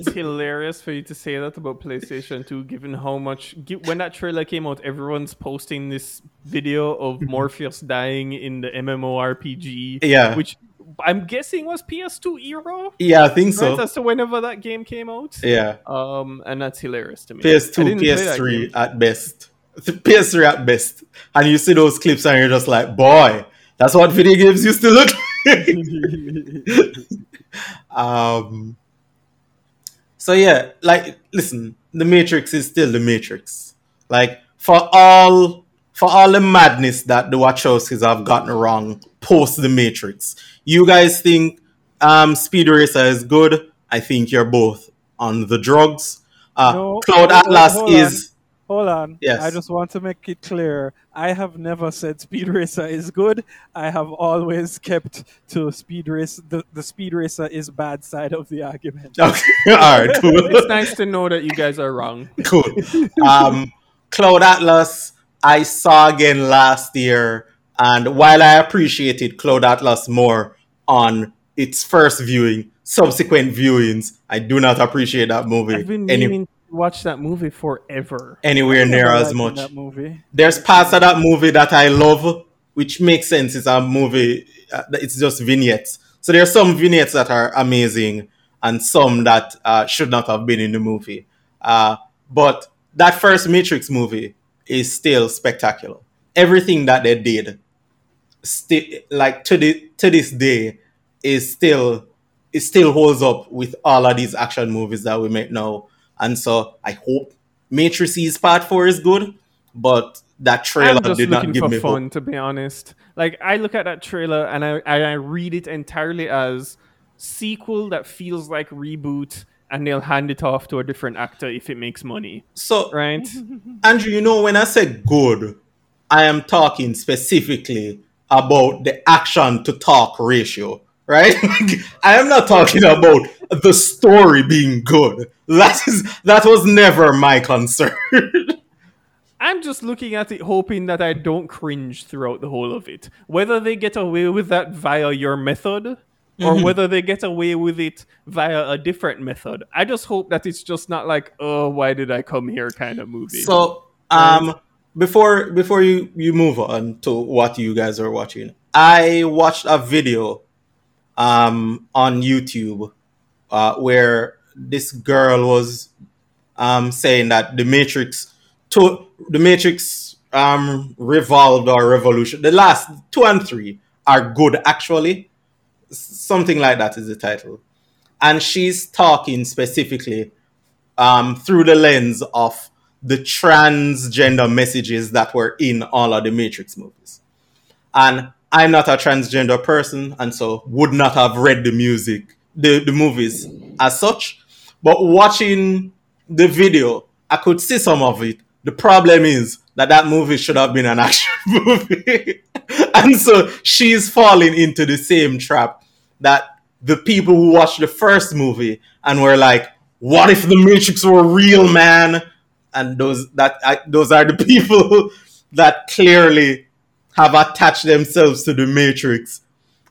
It's hilarious for you to say that about PlayStation 2, given how much. When that trailer came out, everyone's posting this video of Morpheus dying in the MMORPG. Yeah. Which I'm guessing was PS2 era. yeah, I think so. Right, as to whenever that game came out. Yeah. Um, and that's hilarious to me. PS2, didn't play that PS3 at best. PS3 at best. And you see those clips and you're just like, boy, that's what video games used to look like. um, so yeah, like, listen, the Matrix is still the Matrix. Like, for all for all the madness that the Wachowskis have gotten wrong post the Matrix, you guys think um, Speed Racer is good? I think you're both on the drugs. Uh, No, Cloud Atlas hold is on. Hold on. Yes. I just want to make it clear. I have never said Speed Racer is good. I have always kept to Speed Racer. The, the Speed Racer is bad side of the argument. Okay, all right, cool. It's nice to know that you guys are wrong. cool. Um, Cloud Atlas, I saw again last year, and while I appreciated Cloud Atlas more on its first viewing, subsequent viewings, I do not appreciate that movie I've been any, meaning to watch that movie forever. anywhere near as much. That movie. There's parts of that movie that I love, which makes sense. It's a movie, uh, it's just vignettes. So there are some vignettes that are amazing and some that uh, should not have been in the movie. Uh, but that first Matrix movie is still spectacular. Everything that they did, sti- like to the to this day, is still it still holds up with all of these action movies that we make now. And so I hope Matrices Part Four is good, but that trailer I'm just did not looking give for me fun, hope. to be honest. Like I look at that trailer and I and I read it entirely as sequel that feels like reboot, and they'll hand it off to a different actor if it makes money. So Right? Andrew, you know, when I say good, I am talking specifically about the action to talk ratio, right? I am not talking about the story being good. That is that was never my concern. I'm just looking at it, hoping that I don't cringe throughout the whole of it. Whether they get away with that via your method, or Mhm. whether they get away with it via a different method. I just hope that it's just not like, oh, why did I come here kind of movie. so, um, before before you you move on to what you guys are watching, I watched a video um on YouTube uh, where this girl was um saying that the Matrix to the Matrix um revolved or revolution the last two and three are good actually. Something like that is the title. And she's talking specifically um through the lens of the transgender messages that were in all of the Matrix movies. And I'm not a transgender person, and so would not have read the music, the, the movies as such. But watching the video, I could see some of it. The problem is that that movie should have been an action movie, and so she's falling into the same trap that the people who watched the first movie and were like, "What if the Matrix were real, man?" And those that I, those are the people that clearly have attached themselves to the Matrix,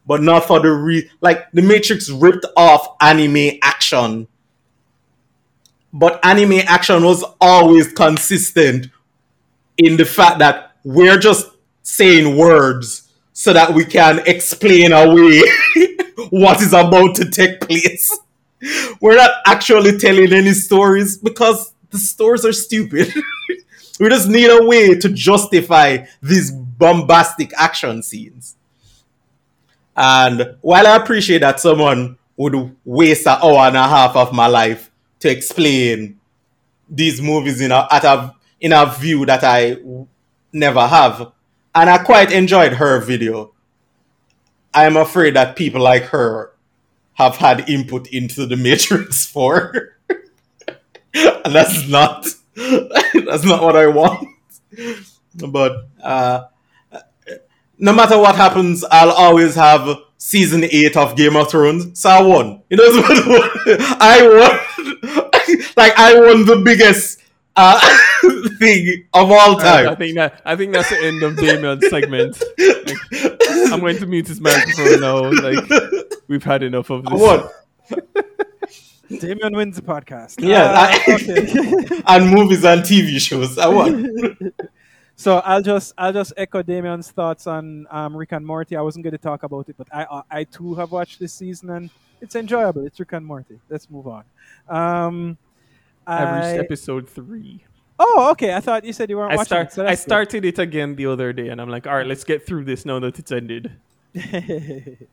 but not for the re like the Matrix ripped off anime action. But anime action was always consistent in the fact that we're just saying words so that we can explain away what is about to take place. We're not actually telling any stories because the stories are stupid. We just need a way to justify these bombastic action scenes. And while I appreciate that someone would waste an hour and a half of my life to explain these movies in a, at a, in a view that I never have, and I quite enjoyed her video, I am afraid that people like her have had input into the Matrix 4. and that's not that's not what I want. But uh, no matter what happens, I'll always have season eight of Game of Thrones. So I won. You know, I won. like I won the biggest uh, thing of all time. I think that I think that's the end of Damien's segment. Like, I'm going to mute his microphone now. Like we've had enough of I this. won. Damien wins the podcast. Yeah, Uh, I- okay. and movies and TV shows. I won. So I'll just I'll just echo Damien's thoughts on um, Rick and Morty. I wasn't going to talk about it, but I I, I too have watched this season and it's enjoyable. It's Rick and Morty. Let's move on. Um, I've reached episode three. Oh, okay. I thought you said you weren't I watching start it. So I good. started it again the other day, and I'm like, all right, let's get through this now that it's ended.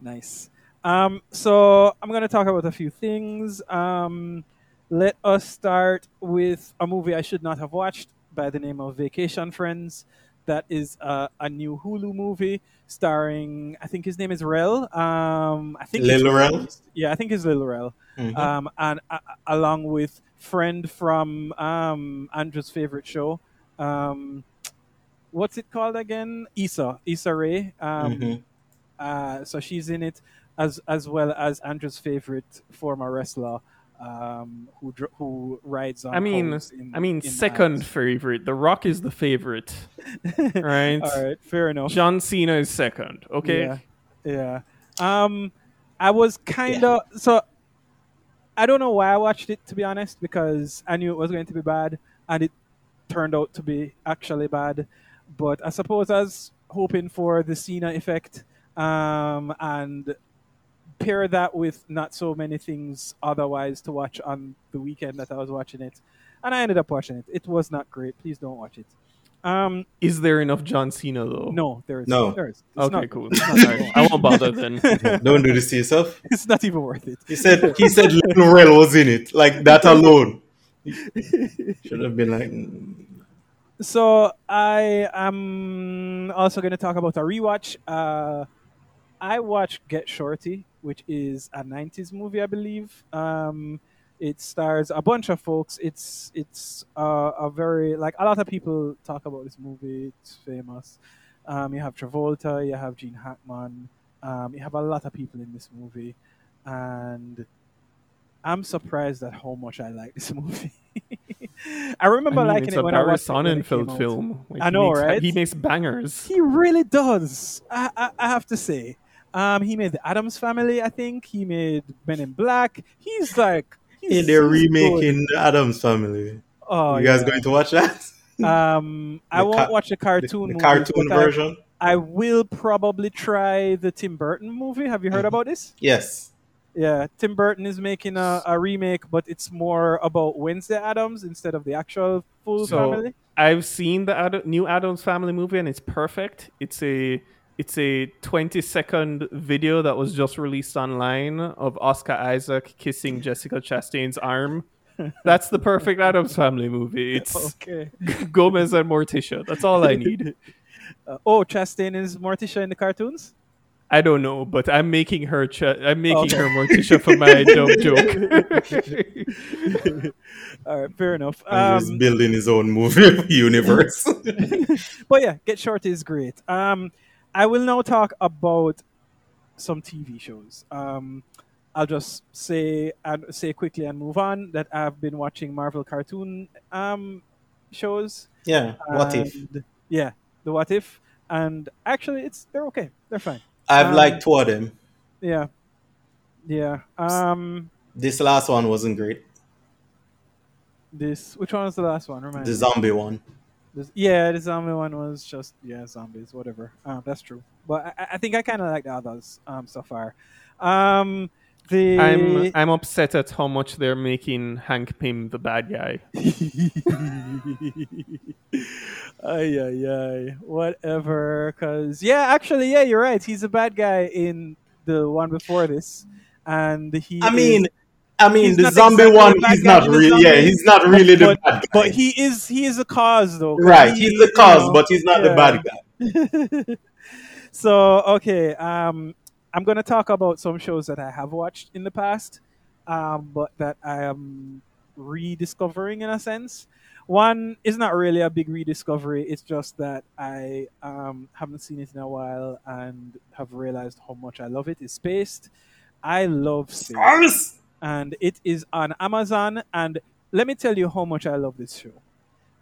nice. Um, so I'm going to talk about a few things. Um, let us start with a movie I should not have watched by the name of Vacation Friends. That is uh, a new Hulu movie starring, I think his name is Rel. Um, I think it's Lil Rel? Yeah, I think it's Lil Rel. Mhm. Um, and uh, along with friend from um, Andrew's favorite show. Um, what's it called again? Issa, Issa Rae. Um, Mhm. uh, so she's in it as as well as Andrew's favorite former wrestler, um, who who rides on. I mean, in- I mean, in second favorite. The Rock is the favorite, right? All right, fair enough. John Cena is second. Okay. Yeah, yeah. Um, I was kind of so. I don't know why I watched it to be honest, because I knew it was going to be bad, and it turned out to be actually bad. But I suppose I was hoping for the Cena effect, um, and pair that with not so many things otherwise to watch on the weekend that I was watching it, and I ended up watching it. It was not great. Please don't watch it. Um, Is there enough John Cena though? no, there is No. There is. It's Okay, not- cool. not All right, even- I won't bother then. Don't do this to yourself. it's not even worth it. He said he said Lil Rel was in it. Like that alone. Should have been like So I am also going to talk about a rewatch. Uh, I watched Get Shorty, which is a '90s movie, I believe. Um, it stars a bunch of folks. It's it's uh, a very like a lot of people talk about this movie. It's famous. Um, you have Travolta, you have Gene Hackman, um, you have a lot of people in this movie, and I'm surprised at how much I like this movie. I remember I mean, liking it a when I watched when it Sonnenfeld film. Like, I he know, makes- right? He makes bangers. He really does. I, I, I have to say. Um, he made the Addams Family. I think he made Men in Black. He's like, he's, hey, they're remaking good. the Addams Family. Oh, you guys yeah. going to watch that? Um, I won't ca- watch the cartoon. the movie, cartoon but I- version? I, will probably try the Tim Burton movie. Have you heard Mhm. about this? Yes. Yeah, Tim Burton is making a, a remake, but it's more about Wednesday Addams instead of the actual full So family. I've seen the Ad- new Addams Family movie, and it's perfect. It's a it's a 20 second video that was just released online of Oscar Isaac kissing Jessica Chastain's arm. That's the perfect Addams Family movie. It's Okay. Gomez and Morticia. That's all I need. Uh, oh, Chastain is Morticia in the cartoons. I don't know, but I'm making her. Ch- I'm making Okay. her Morticia for my dumb joke. All right, fair enough. And he's Um, building his own movie universe. but yeah, Get Short is great. Um, I will now talk about some TV shows. Um, I'll just say and say quickly and move on that I've been watching Marvel cartoon um, shows. yeah. What if? Yeah, the What If, and actually, it's they're okay. They're fine. I've um, liked two of them. Yeah, yeah. Um, This last one wasn't great. this which one was the last one? Remind The me. zombie one. This- yeah, the zombie one was just yeah, zombies, whatever. Uh, that's true. But I, I think I kind of like the others um, so far. Um, The I'm I'm upset at how much they're making Hank Pym the bad guy. ay ay ay. Whatever. Cause yeah, actually, yeah, you're right. He's a bad guy in the one before this, and he. I mean, is- I mean, he's the zombie exactly one, he's not really. Yeah, he's not really the bad guy. But he is. He is a cause, though. right, he- he's the cause, know, but he's not the bad guy. so okay, um, I'm gonna talk about some shows that I have watched in the past, um, but that I am rediscovering in a sense. One is not really a big rediscovery. It's just that I um, haven't seen it in a while and have realized how much I love it. it. Is Spaced. I love Spaced, and it is on Amazon. And let me tell you how much I love this show.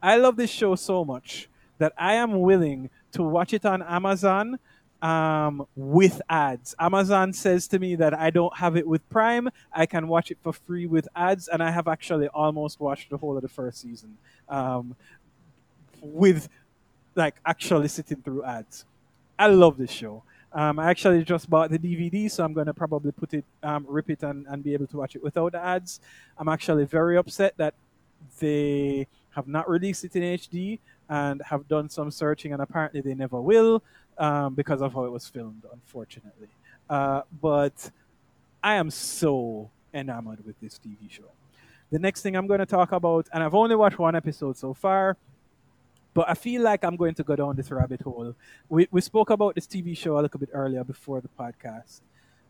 I love this show so much that I am willing to watch it on Amazon um, with ads. Amazon says to me that I don't have it with Prime. I can watch it for free with ads, and I have actually almost watched the whole of the first season um, with like actually sitting through ads. I love this show. Um, I actually just bought the DVD, so I'm going to probably put it, um, rip it, and, and be able to watch it without the ads. I'm actually very upset that they have not released it in HD and have done some searching, and apparently they never will um, because of how it was filmed, unfortunately. Uh, but I am so enamored with this TV show. The next thing I'm going to talk about, and I've only watched one episode so far, but I feel like I'm going to go down this rabbit hole. We, we spoke about this TV show a little bit earlier before the podcast.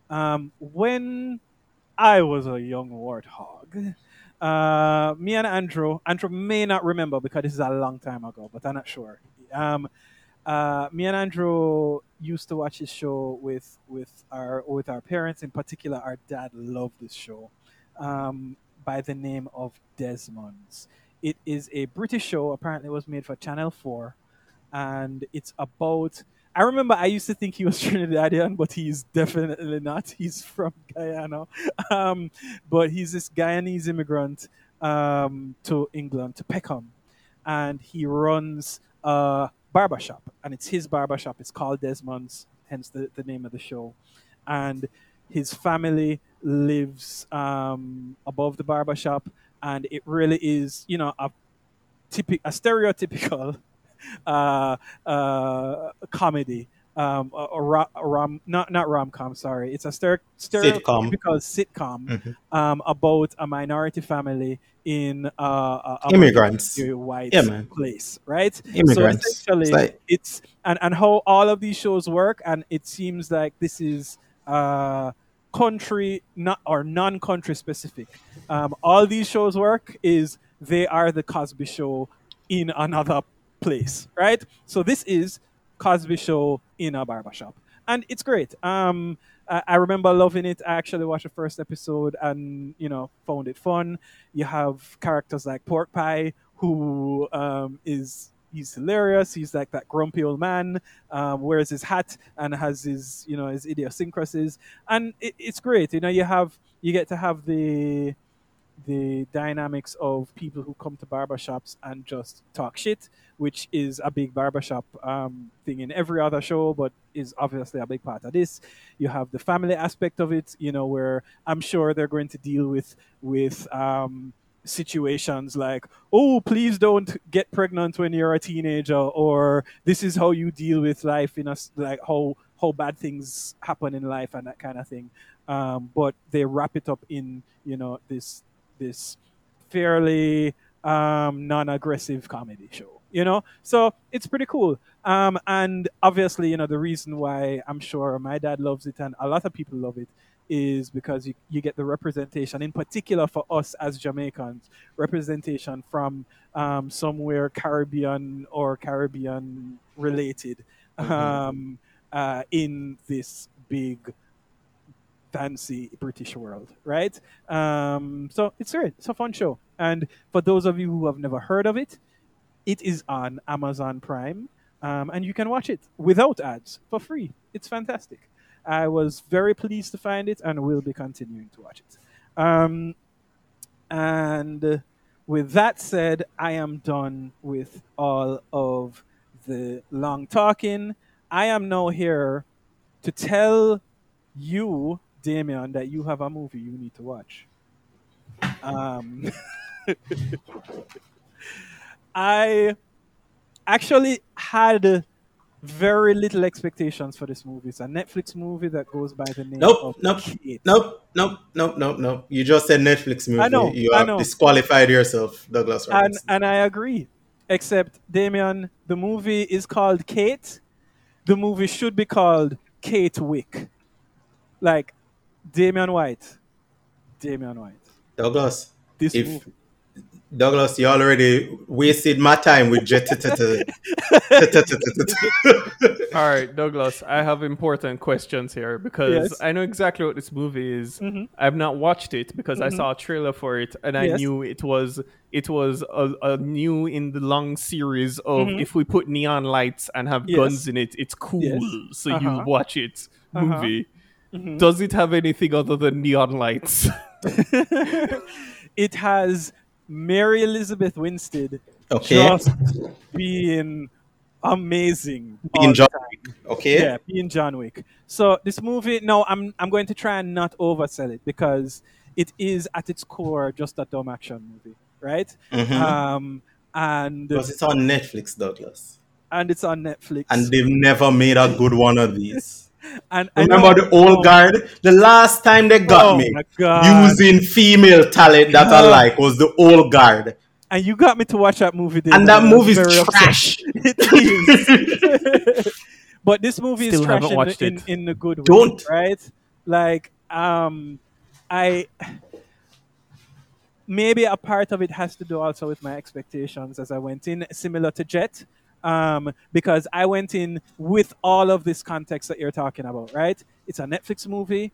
Um, when I was a young warthog, uh, me and Andrew, Andrew may not remember because this is a long time ago, but I'm not sure. Um, uh, me and Andrew used to watch this show with with our with our parents. In particular, our dad loved this show um, by the name of Desmond's. It is a British show. Apparently, it was made for Channel Four, and it's about. I remember I used to think he was Trinidadian, but he's definitely not. He's from Guyana, um, but he's this Guyanese immigrant um, to England, to Peckham, and he runs a barbershop, and it's his barbershop. It's called Desmond's, hence the, the name of the show. And his family lives um, above the barbershop, and it really is, you know, a typic, a stereotypical uh, uh, comedy. Um, a, a, ro- a rom, not not rom com. Sorry, it's a stere- Sitcom. stereotypical sitcom Mhm. um, about a minority family in uh, a, a Immigrants. white Yeah, place, right? Immigrants. So essentially, It's like- it's and and how all of these shows work, and it seems like this is uh, country not or non-country specific. Um, all these shows work is they are the Cosby Show in another place, right? So this is Cosby Show in a barbershop, and it's great. Um, I, I remember loving it. I actually watched the first episode and you know found it fun. You have characters like Pork Pie, who um, is he's hilarious. He's like that grumpy old man, um, wears his hat and has his you know his idiosyncrasies, and it, it's great. You know, you have you get to have the the dynamics of people who come to barbershops and just talk shit, which is a big barbershop um, thing in every other show, but is obviously a big part of this. You have the family aspect of it, you know, where I'm sure they're going to deal with with um, situations like, oh, please don't get pregnant when you're a teenager, or this is how you deal with life in a s- like how how bad things happen in life and that kind of thing. Um, but they wrap it up in you know this this fairly um, non-aggressive comedy show you know so it's pretty cool um, and obviously you know the reason why i'm sure my dad loves it and a lot of people love it is because you, you get the representation in particular for us as jamaicans representation from um, somewhere caribbean or caribbean related um, uh, in this big fancy British world, right? Um, so it's great. It's a fun show. And for those of you who have never heard of it, it is on Amazon Prime, um, and you can watch it without ads for free. It's fantastic. I was very pleased to find it, and will be continuing to watch it. Um, and with that said, I am done with all of the long talking. I am now here to tell you, Damien that you have a movie you need to watch. Um, I actually had very little expectations for this movie. It's a Netflix movie that goes by the name Nope, of nope, Kate. nope, nope, nope, nope, nope. You just said Netflix movie. I know, You I have know. disqualified yourself, Douglas and and I agree. Except Damien, the movie is called Kate. The movie should be called Kate Wick. Like Damian White. Damian White. Douglas, This if movie. Douglas, you already wasted my time with Jett. All right, Douglas, I have important questions here because Yes. I know exactly what this movie is. Mhm. I've not watched it because I saw a trailer for it and I Yes. knew it was it was a, a new in the long series of Mhm. if we put neon lights and have Yes. guns in it, it's cool. Yes. So Uh-huh. you watch it Uh-huh. movie. Mhm. Does it have anything other than neon lights? it has Mary Elizabeth Winstead Okay. just being amazing. Being John time. Okay. Yeah, being John Wick. So this movie, no, I'm I'm going to try and not oversell it because it is at its core just a dumb action movie, right? Mhm. Um, and Because it's on Netflix, Douglas, and it's on Netflix. and they've never made a good one of these. And I Remember know- the old oh, guard? The last time they got Oh me using female talent that I like was the old guard. And you got me to watch that movie, David, And that I was movie's very upset. trash. it is. but this movie Still is trash haven't in watched the, in, it. in the good way, Don't. right? Like, um, I maybe a part of it has to do also with my expectations as I went in, similar to Jett, um, because I went in with all of this context that you're talking about, right? It's a Netflix movie.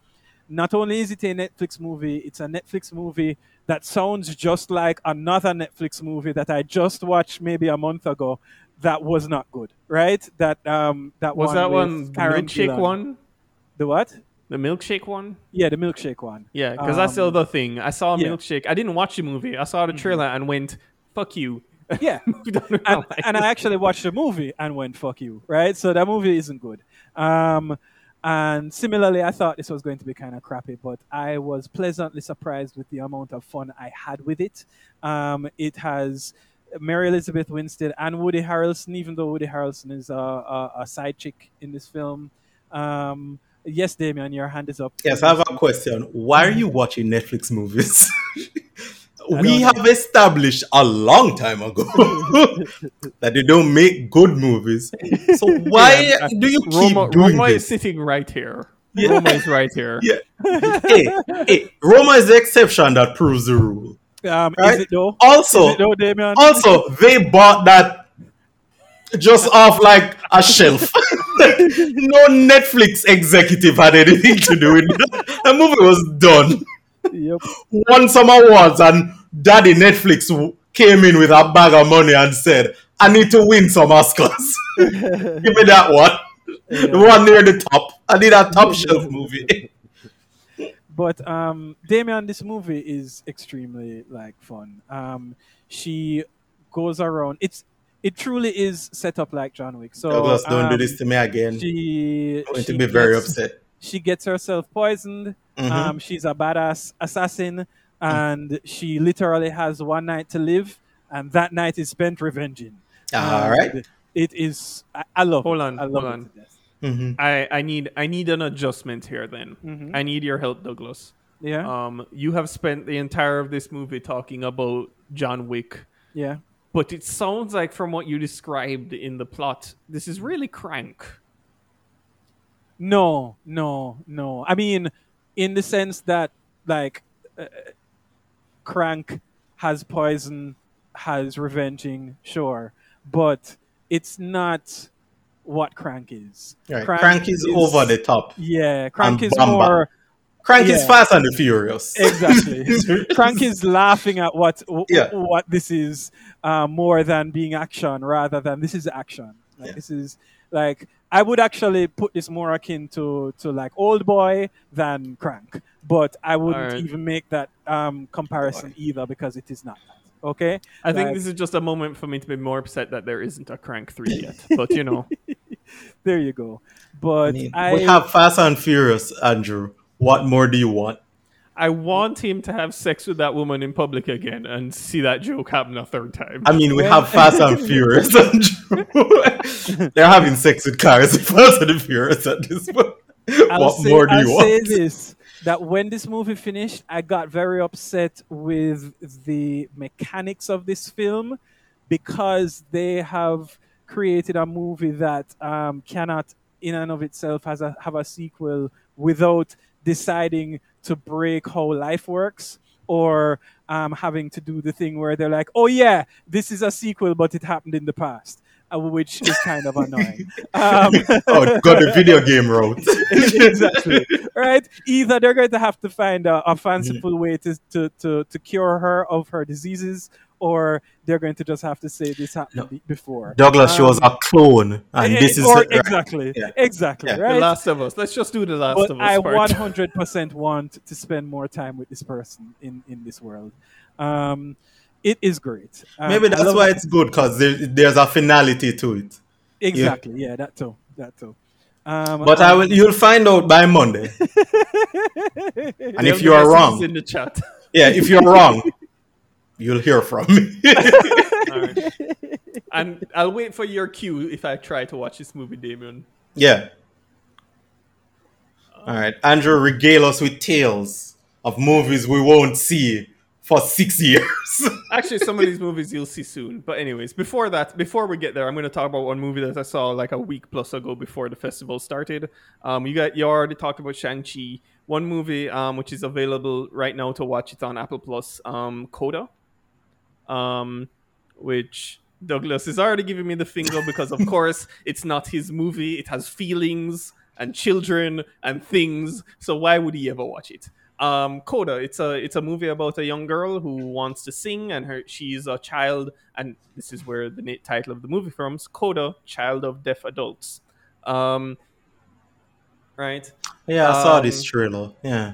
Not only is it a Netflix movie, it's a Netflix movie that sounds just like another Netflix movie that I just watched maybe a month ago that was not good, right? That um that was one that one Karen milkshake Gillan. one? The what? The milkshake one? Yeah, the milkshake one. Yeah, because that's the Um, other thing. I saw a yeah. Mm-hmm. milkshake. I didn't watch the movie. I saw the trailer and went, "Fuck you." Yeah. Moved on with my and, and I actually watched the movie and went, fuck you, right? So that movie isn't good. Um, and similarly, I thought this was going to be kind of crappy, but I was pleasantly surprised with the amount of fun I had with it. Um, it has Mary Elizabeth Winstead and Woody Harrelson, even though Woody Harrelson is a, a, a side chick in this film. Um, yes, Damien, your hand is up. Yes, I have a question. Why are you watching Netflix movies? we don't have established a long time ago that they don't make good movies. So why Yeah, do you keep Roma, doing Roma is sitting right here. Yeah. Roma is right here. Yeah. hey, hey, Roma is the exception that proves the rule. Um, Right? Is it though? Also, Is it though, Damien? also, they bought that just off like a shelf. no Netflix executive had anything to do with it. The movie was done. Yep. Won some awards, and Daddy Netflix came in with a bag of money and said, "I need to win some Oscars. Give me that one, the one near the top. I need a top shelf movie." But um, Damien, this movie is extremely like fun. Um, she goes around. It's it truly is set up like John Wick. So Douglas, don't do um, this to me again. She I'm going to be very upset. She gets herself poisoned. Mhm. Um, she's a badass assassin, and she literally has one night to live, and that night is spent revenging. All And right. It is. I, I love. Hold it. on, I love hold on. to death. Mhm. I, I need I need an adjustment here. Then Mhm. I need your help, Douglas. Yeah. Um, you have spent the entire of this movie talking about John Wick, Yeah. but it sounds like from what you described in the plot, this is really crank. No, no, no. I mean, in the sense that like uh, Crank has poison, has revenging, sure, but it's not what Crank is. Right. Crank is over the top. Yeah, Crank is Bamba. more Crank is Yeah. Fast and Furious. exactly. Crank is laughing at what w- Yeah. what this is uh, more than being action, rather than this is action. Like, Yeah. This is like I would actually put this more akin to to like Old Boy than Crank, but I wouldn't Alright. even make that um, comparison either because it is not that. Okay, I think this is just a moment for me to be more upset that there isn't a Crank three yet. But you know, there you go. But I mean, I, we have Fast and Furious, Andrew. What more do you want? I want him to have sex with that woman in public again and see that joke happen a third time. I mean, we have Fast and Furious. and They're having sex with cars in Fast and Furious at this point. I'll what say, more do I'll you say this that when this movie finished, I got very upset with the mechanics of this film because they have created a movie that um, cannot, in and of itself, has a, have a sequel without deciding to break how life works or um, having to do the thing where they're like, "Oh yeah, this is a sequel, but it happened in the past," uh, which is kind of annoying. Um, oh, got the video game route. exactly. Right. Either they're going to have to find a, a fanciful way to, to, to, to cure her of her diseases, or they're going to just have to say this happened be- before. Douglas shows Um, a clone, and eh, this is or right. exactly, Yeah. exactly, Yeah. The. Last of Us. Let's just do the Last but of Us I 100% want to spend more time with this person in, in this world. Um, it is great. Um, Maybe that's love- why it's good because there, there's a finality to it. exactly. Yeah, that too. That too. Um, But I um, will. You'll find out by Monday. and if you are wrong, in the chat. yeah, if you're wrong, you'll hear from me. Alright. And I'll wait for your cue if I try to watch this movie, Damien. yeah. All right, Andrew, regale us with tales of movies we won't see for six years. Actually, some of these movies you'll see soon. But anyways, before that, before we get there, I'm going to talk about one movie that I saw like a week plus ago before the festival started. Um, you got you already talked about Shang Chi. One movie um, which is available right now to watch. It's on Apple Plus. Um, Coda. Um, which Douglas is already giving me the finger because, of course, it's not his movie. It has feelings and children and things. So why would he ever watch it? Um, Coda. It's a it's a movie about a young girl who wants to sing, and her she's a child, and this is where the title of the movie comes. Coda, child of deaf adults. Um, right. yeah, I saw Um, this trailer. Yeah.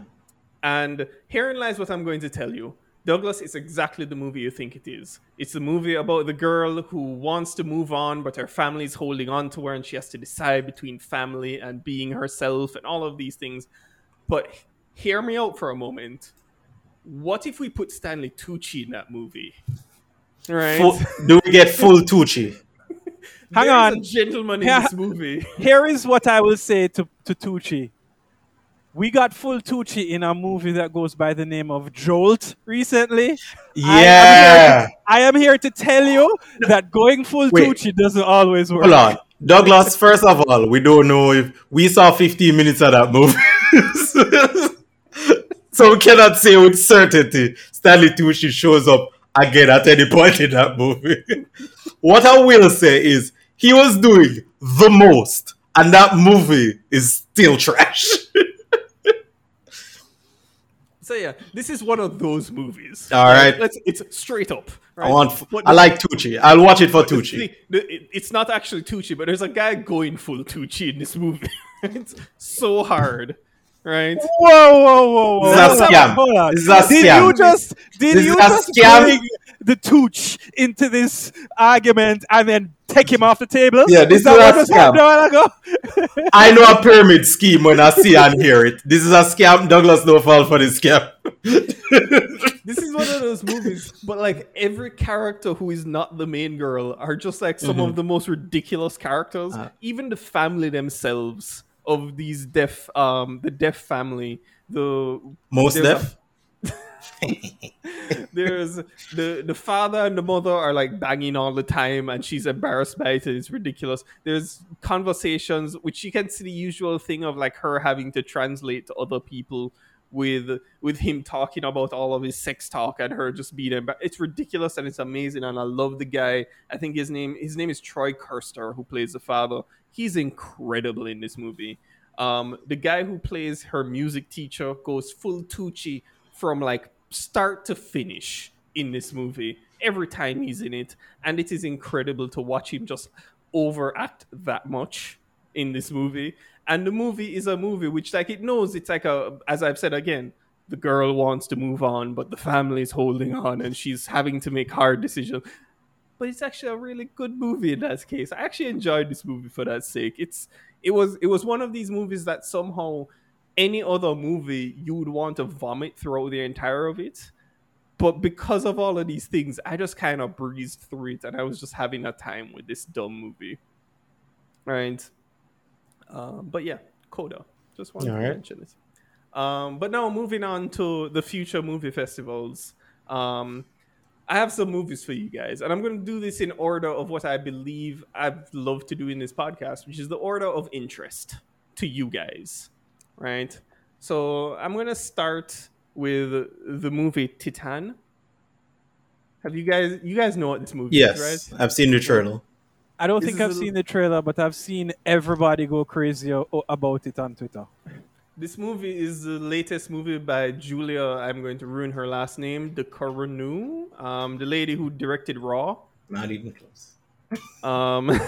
And herein lies what I'm going to tell you. Douglas is exactly the movie you think it is. It's a movie about the girl who wants to move on, but her family's holding on to her, and she has to decide between family and being herself and all of these things. But hear me out for a moment. What if we put Stanley Tucci in that movie? Right? Full, do we get full Tucci? Hang There's on. a gentleman in Yeah. this movie. Here is what I will say to, to Tucci. We got full Tucci in a movie that goes by the name of Jolt recently. I am Yeah. here to, I am here to tell you that going full Wait. Tucci doesn't always work. Hold on. Douglas, first of all, we don't know if we saw 15 minutes of that movie. so we cannot say with certainty Stanley Tucci shows up again at any point in that movie. what I will say is he was doing the most, and that movie is still trash. So yeah, this is one of those movies. All right. Let's it's straight up. Right? I want. But I like Tucci. I'll watch it for Tucci. thing- the- it's not actually Tucci, but there's a guy going full Tucci in this movie. it's so hard, right? Whoa, whoa, whoa, whoa! This is a Hold on, scam. hold on. This is a did scam. you just did This you is a just scam. bring the Tooch into this argument and then take him off the table? Yeah, this is a what just scam. happened ago? I know a pyramid scheme when I see and hear it. This is a scam. Douglas no fall for this scam. This is one of those movies, but like every character who is not the main girl are just like some Mhm. of the most ridiculous characters. Uh. Even the family themselves of these deaf, um, the deaf family, the Most there's a- deaf? there's the the father and the mother are like banging all the time and she's embarrassed by it and it's ridiculous. There's conversations which you can see the usual thing of like her having to translate to other people with with him talking about all of his sex talk and her just being embar- it's ridiculous and it's amazing and i love the guy. I think his name his name is troy Kotsur who plays the father. He's incredible in this movie. Um the guy who plays her music teacher goes full tucci from like start to finish in this movie every time he's in it and it is incredible to watch him just overact that much in this movie. And the movie is a movie which like it knows it's like a as i've said again the girl wants to move on but the family is holding on and she's having to make hard decisions. But it's actually a really good movie in that case. I actually enjoyed this movie for that sake. It's it was it was one of these movies that somehow any other movie, you would want to vomit throughout the entire of it. But because of all of these things, I just kind of breezed through it, and I was just having a time with this dumb movie. Right. Um, but yeah, Coda. Just wanted All to right. mention it. Um, but now moving on to the future movie festivals. Um, I have some movies for you guys, and I'm going to do this in order of what I believe I'd love to do in this podcast, which is the order of interest to you guys, right? So I'm going to start with the movie Titane. Have you guys? You guys know what this movie Yes, is, right? I've seen the trailer. I don't This think I've a- seen the trailer, but I've seen everybody go crazy about it on Twitter. This movie is the latest movie by Julia. I'm going to ruin her last name, the Coronu, um, the lady who directed Raw. Not even close. Um,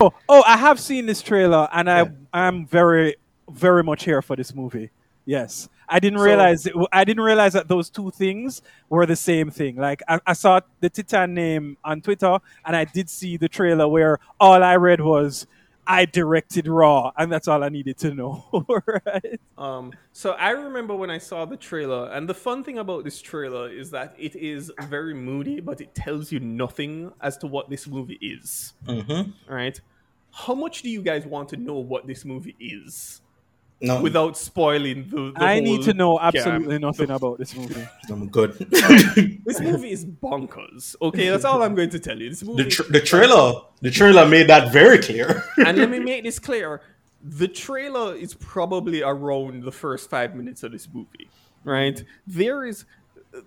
Oh, oh, I have seen this trailer, and I I'm very very much here for this movie. Yes, I didn't So- realize it, I didn't realize that those two things were the same thing. Like I, I saw the Titane name on Twitter, and I did see the trailer where all I read was I directed Raw, and that's all I needed to know. right? Um, so I remember when I saw the trailer, and the fun thing about this trailer is that it is very moody, but it tells you nothing as to what this movie is. Mm-hmm. Right? How much do you guys want to know what this movie is No, without spoiling the? the I need to know gap? absolutely nothing about this movie. I'm good. This movie is bonkers. Okay, that's all I'm going to tell you. This movie the, is tr- the trailer, the trailer made that very clear. and let me make this clear the trailer is probably around the first five minutes of this movie right there is uh,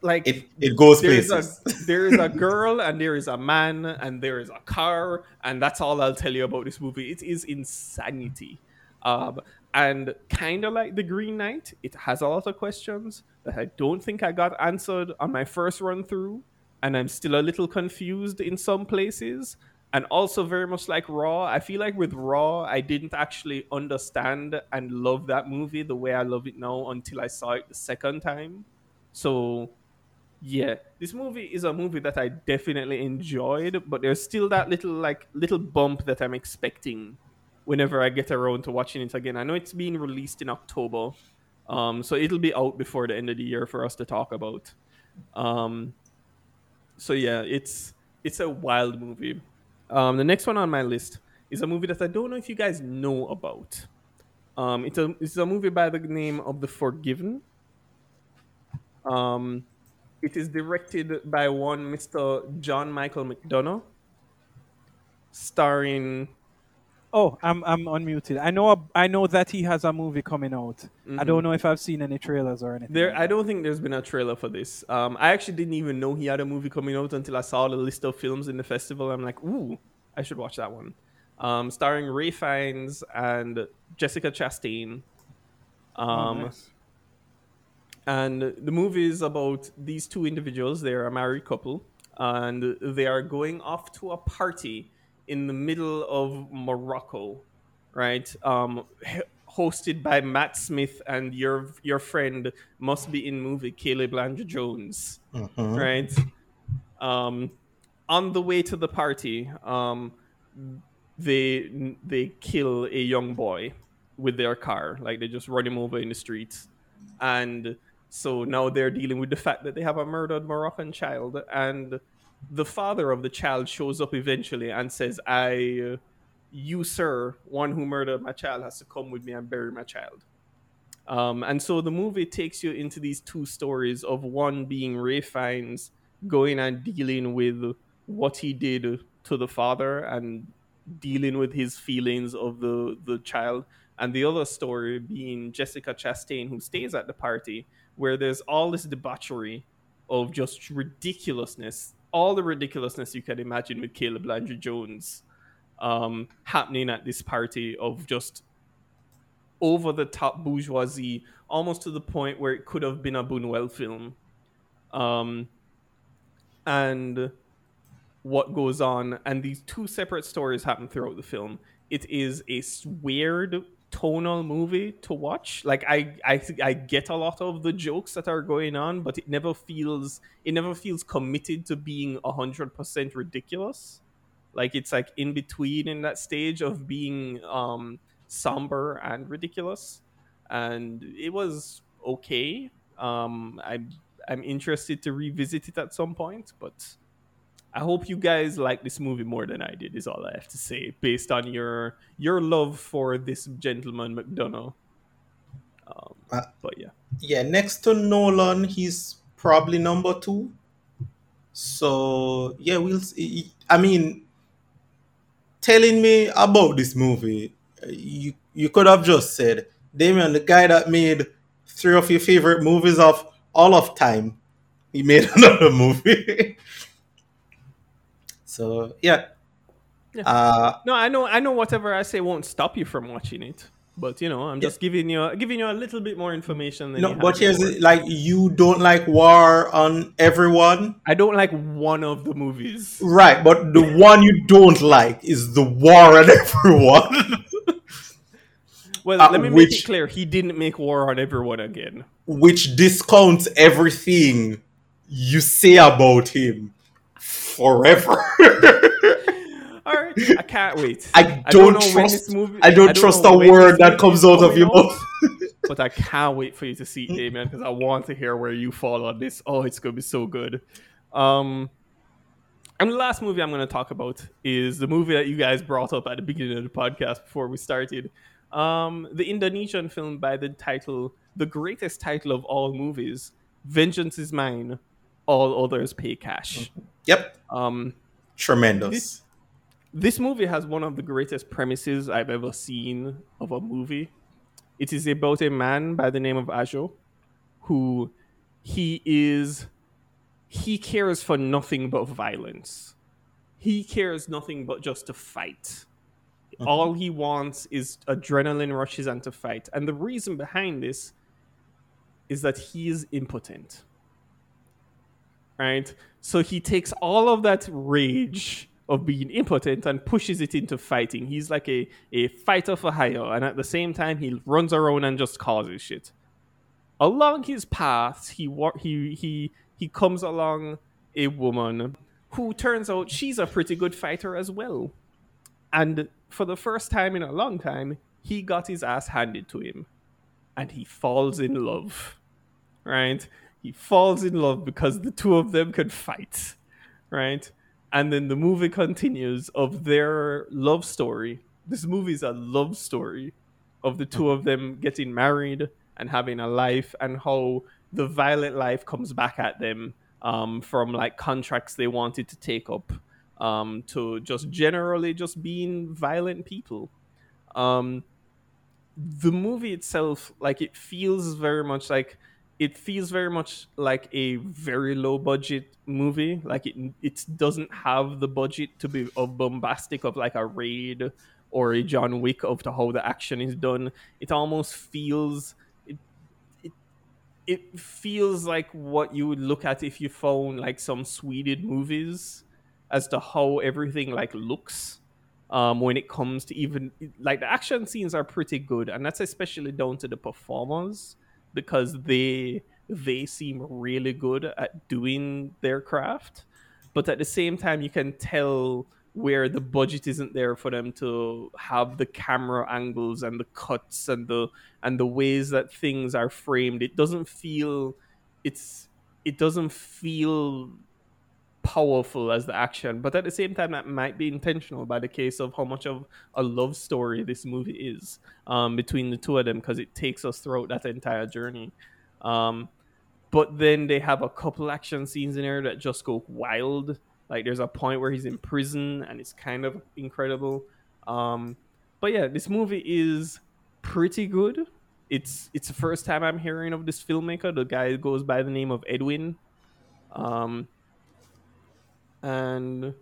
like it it goes there's places. a there is a girl and there is a man and there is a car and that's all I'll tell you about this movie. It is insanity, um, and kind of like the Green Knight, it has a lot of questions that I don't think I got answered on my first run through, and I'm still a little confused in some places. And also very much like Raw, I feel like with Raw, I didn't actually understand and love that movie the way I love it now until I saw it the second time. So yeah, this movie is a movie that I definitely enjoyed, but there's still that little like little bump that I'm expecting whenever I get around to watching it again. I know it's being released in October, um, so it'll be out before the end of the year for us to talk about. Um, so yeah, it's it's a wild movie. Um, the next one on my list is a movie that I don't know if you guys know about. Um, it's a it's a movie by the name of The Forgiven. Um, it is directed by one Mr. John Michael McDonagh, starring. Oh, I'm I'm unmuted. I know I know that he has a movie coming out. I don't know if I've seen any trailers or anything. Mm-hmm. There, like I don't think there's been a trailer for this. Um, I actually didn't even know he had a movie coming out until I saw the list of films in the festival. I'm like, ooh, I should watch that one. Um, starring Ralph Fiennes and Jessica Chastain. Um, Oh, nice. and the movie is about these two individuals. They're a married couple, and they are going off to a party in the middle of Morocco, right? Um, hosted by Matt Smith and your your friend must be in movie Caleb Landry Jones, Mhm. right? Um, on the way to the party, um, they they kill a young boy with their car. Like they just run him over in the streets, and so now they're dealing with the fact that they have a murdered Moroccan child, and the father of the child shows up eventually and says, "I, uh, you sir, one who murdered my child, has to come with me and bury my child." Um, and so the movie takes you into these two stories of one being Ralph Fiennes going and dealing with what he did to the father and dealing with his feelings of the the child and the other story being Jessica Chastain who stays at the party where there's all this debauchery of just ridiculousness all the ridiculousness you can imagine with Caleb Landry Jones um, happening at this party of just over the top bourgeoisie, almost to the point where it could have been a Buñuel film. Um, and what goes on, and these two separate stories happen throughout the film. It is a weird tonal movie to watch. Like I, I, I get a lot of the jokes that are going on, but it never feels, it never feels committed to being hundred percent ridiculous like it's like in between in that stage of being um somber and ridiculous, and it was okay. Um, I'm I'm interested to revisit it at some point, but I hope you guys like this movie more than I did. Is all I have to say, based on your your love for this gentleman McDonagh. Um, Uh, but yeah, Yeah, next to Nolan, he's probably number two. So yeah, we'll. See. I mean, telling me about this movie, uh, you you could have just said, Damien, the guy that made three of your favorite movies of all of time, he made another movie. So yeah, Yeah. uh, no, I know I know whatever I say won't stop you from watching it. But you know, I'm just giving you giving you a little bit more information than no, you but here's before. like you don't like War on Everyone. I don't like one of the movies. Right, but the one you don't like is the war on everyone, Well, Uh, let me make it clear: he didn't make war on everyone again. which discounts everything you say about him forever. All right, I can't wait. I don't don't, know when trust. this movie- I don't I don't trust a word that comes out of your mouth. but I can't wait for you to see it, Damien, because I want to hear where you fall on this. Oh, it's gonna be so good. Um, and the last movie I'm going to talk about is the movie that you guys brought up at the beginning of the podcast before we started. Um, the Indonesian film by the title, the greatest title of all movies, "Vengeance is Mine, All Others Pay Cash." Yep, Um, tremendous. this this movie has one of the greatest premises I've ever seen of a movie. It is about a man by the name of Ajo, who he is he cares for nothing but violence. He cares nothing but just to fight. All he wants is adrenaline rushes and to fight. And the reason behind this is that he is impotent right? So he takes all of that rage of being impotent and pushes it into fighting. He's like a, a fighter for hire, and at the same time, he runs around and just causes shit. Along his path, he he he he comes along a woman who turns out she's a pretty good fighter as well. And for the first time in a long time, he got his ass handed to him, and he falls in love right? He falls in love because the two of them can fight, right? And then the movie continues of their love story. This movie is a love story of the two of them getting married and having a life, and how the violent life comes back at them um, from like contracts they wanted to take up um, to just generally just being violent people. Um, the movie itself, like it feels very much like it feels very much like a very low budget movie. Like it it doesn't have the budget to be of bombastic of like a raid or a John Wick of the how the action is done. It almost feels it it, feels like what you would look at if you found like some Swedish movies as to how everything like looks um, when it comes to even like the action scenes are pretty good, and that's especially down to the performers because they they seem really good at doing their craft. But at the same time, you can tell where the budget isn't there for them to have the camera angles and the cuts and the and the ways that things are framed. It doesn't feel it's it doesn't feel powerful as the action, but at the same time, that might be intentional by the case of how much of a love story this movie is um, between the two of them because it takes us throughout that entire journey. Um, but then they have a couple action scenes in there that just go wild. Like there's a point where he's in prison and it's kind of incredible. Um, but yeah, this movie is pretty good. It's it's the first time I'm hearing of this filmmaker. The guy goes by the name of Edwin. Um, and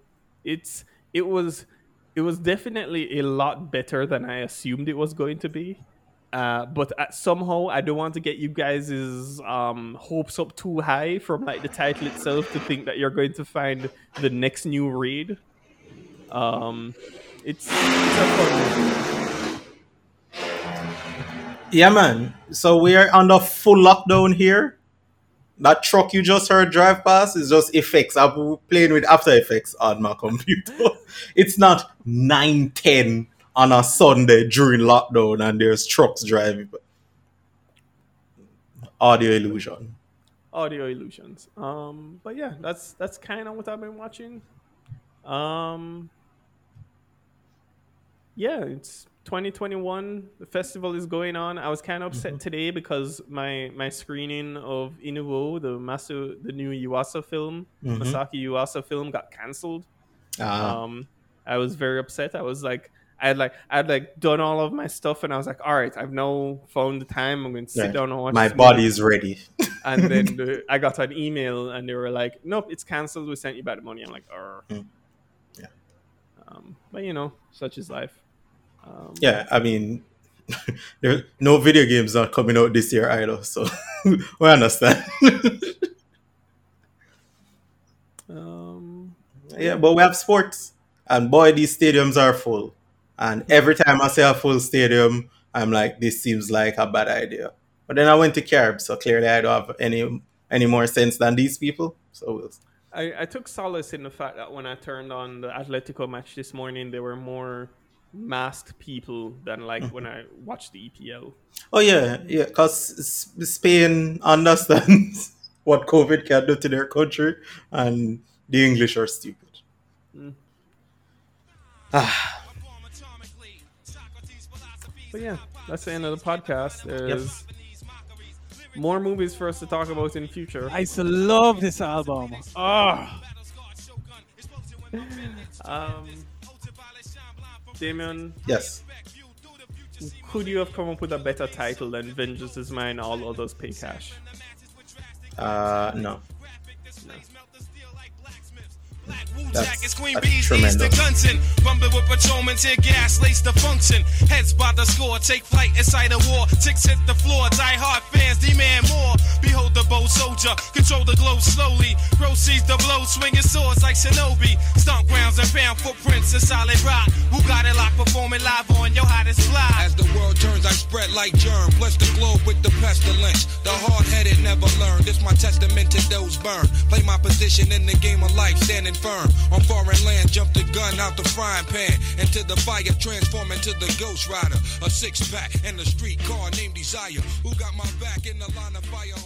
it's it was it was definitely a lot better than I assumed it was going to be. Uh, but somehow I don't want to get you guys' um, hopes up too high from like the title itself to think that you're going to find the next new raid. Um, it's, it's. Yeah, man. So we are under full lockdown here. That truck you just heard drive past is just effects. I'm playing with After Effects on my computer. it's not 9, 10 on a Sunday during lockdown and there's trucks driving. Audio illusion. audio illusions. Um, but yeah, that's that's kind of what I've been watching. Um, yeah, it's 2021. The festival is going on. I was kind of upset today because my my screening of Inu-Oh, the Masu, the new Yuasa film, Mhm. Masaaki Yuasa film, got cancelled. Ah. Um, I was very upset. I was like, I had like, I had like done all of my stuff, and I was like, all right, I've now found the time. I'm going to sit Right. down and watch. My body is ready. and then the, I got an email, and they were like, nope, it's cancelled. We sent you back the money. I'm like, oh. Mm. Yeah. Um, but you know, such is life. Um, Yeah, I mean, there no video games are coming out this year either, so we understand. Um, yeah, but we have sports, and boy, these stadiums are full. And every time I see a full stadium, I'm like, this seems like a bad idea. But then I went to Carib, so clearly I don't have any any more sense than these people. So we'll I, I took solace in the fact that when I turned on the Atletico match this morning, there were more masked people than like when I watch the EPL. Oh yeah, yeah, because Spain understands what COVID can do to their country, and the English are stupid. Mm. Ah, But yeah, that's the end of the podcast. There's more movies for us to talk about in future. I used to love this album. Oh, Um, Damien, yes. could you have come up with a better title than Vengeance is Mine, All Others Pay Cash? Uh, no. Jackets, queen that's bees, ease the tremendous. guns in. Rumbling with patrolmen, tear gas, lace the function. Heads by the score, take flight inside a war. Ticks hit the floor, die hard fans demand more. Behold the bold soldier, control the globe slowly. Proceeds the blow, swinging swords like shinobi. Stomp grounds and found footprints in solid rock. Who got it locked, performing live on your hottest fly. As the world turns, I spread like germ. Bless the globe with the pestilence. The hard headed never learn. This my testament to those burn. Play my position in the game of life, standing firm. On foreign land, jump the gun out the frying pan. Into the fire, transform into the ghost rider. A six pack and a street car named Desire. Who got my back in the line of fire,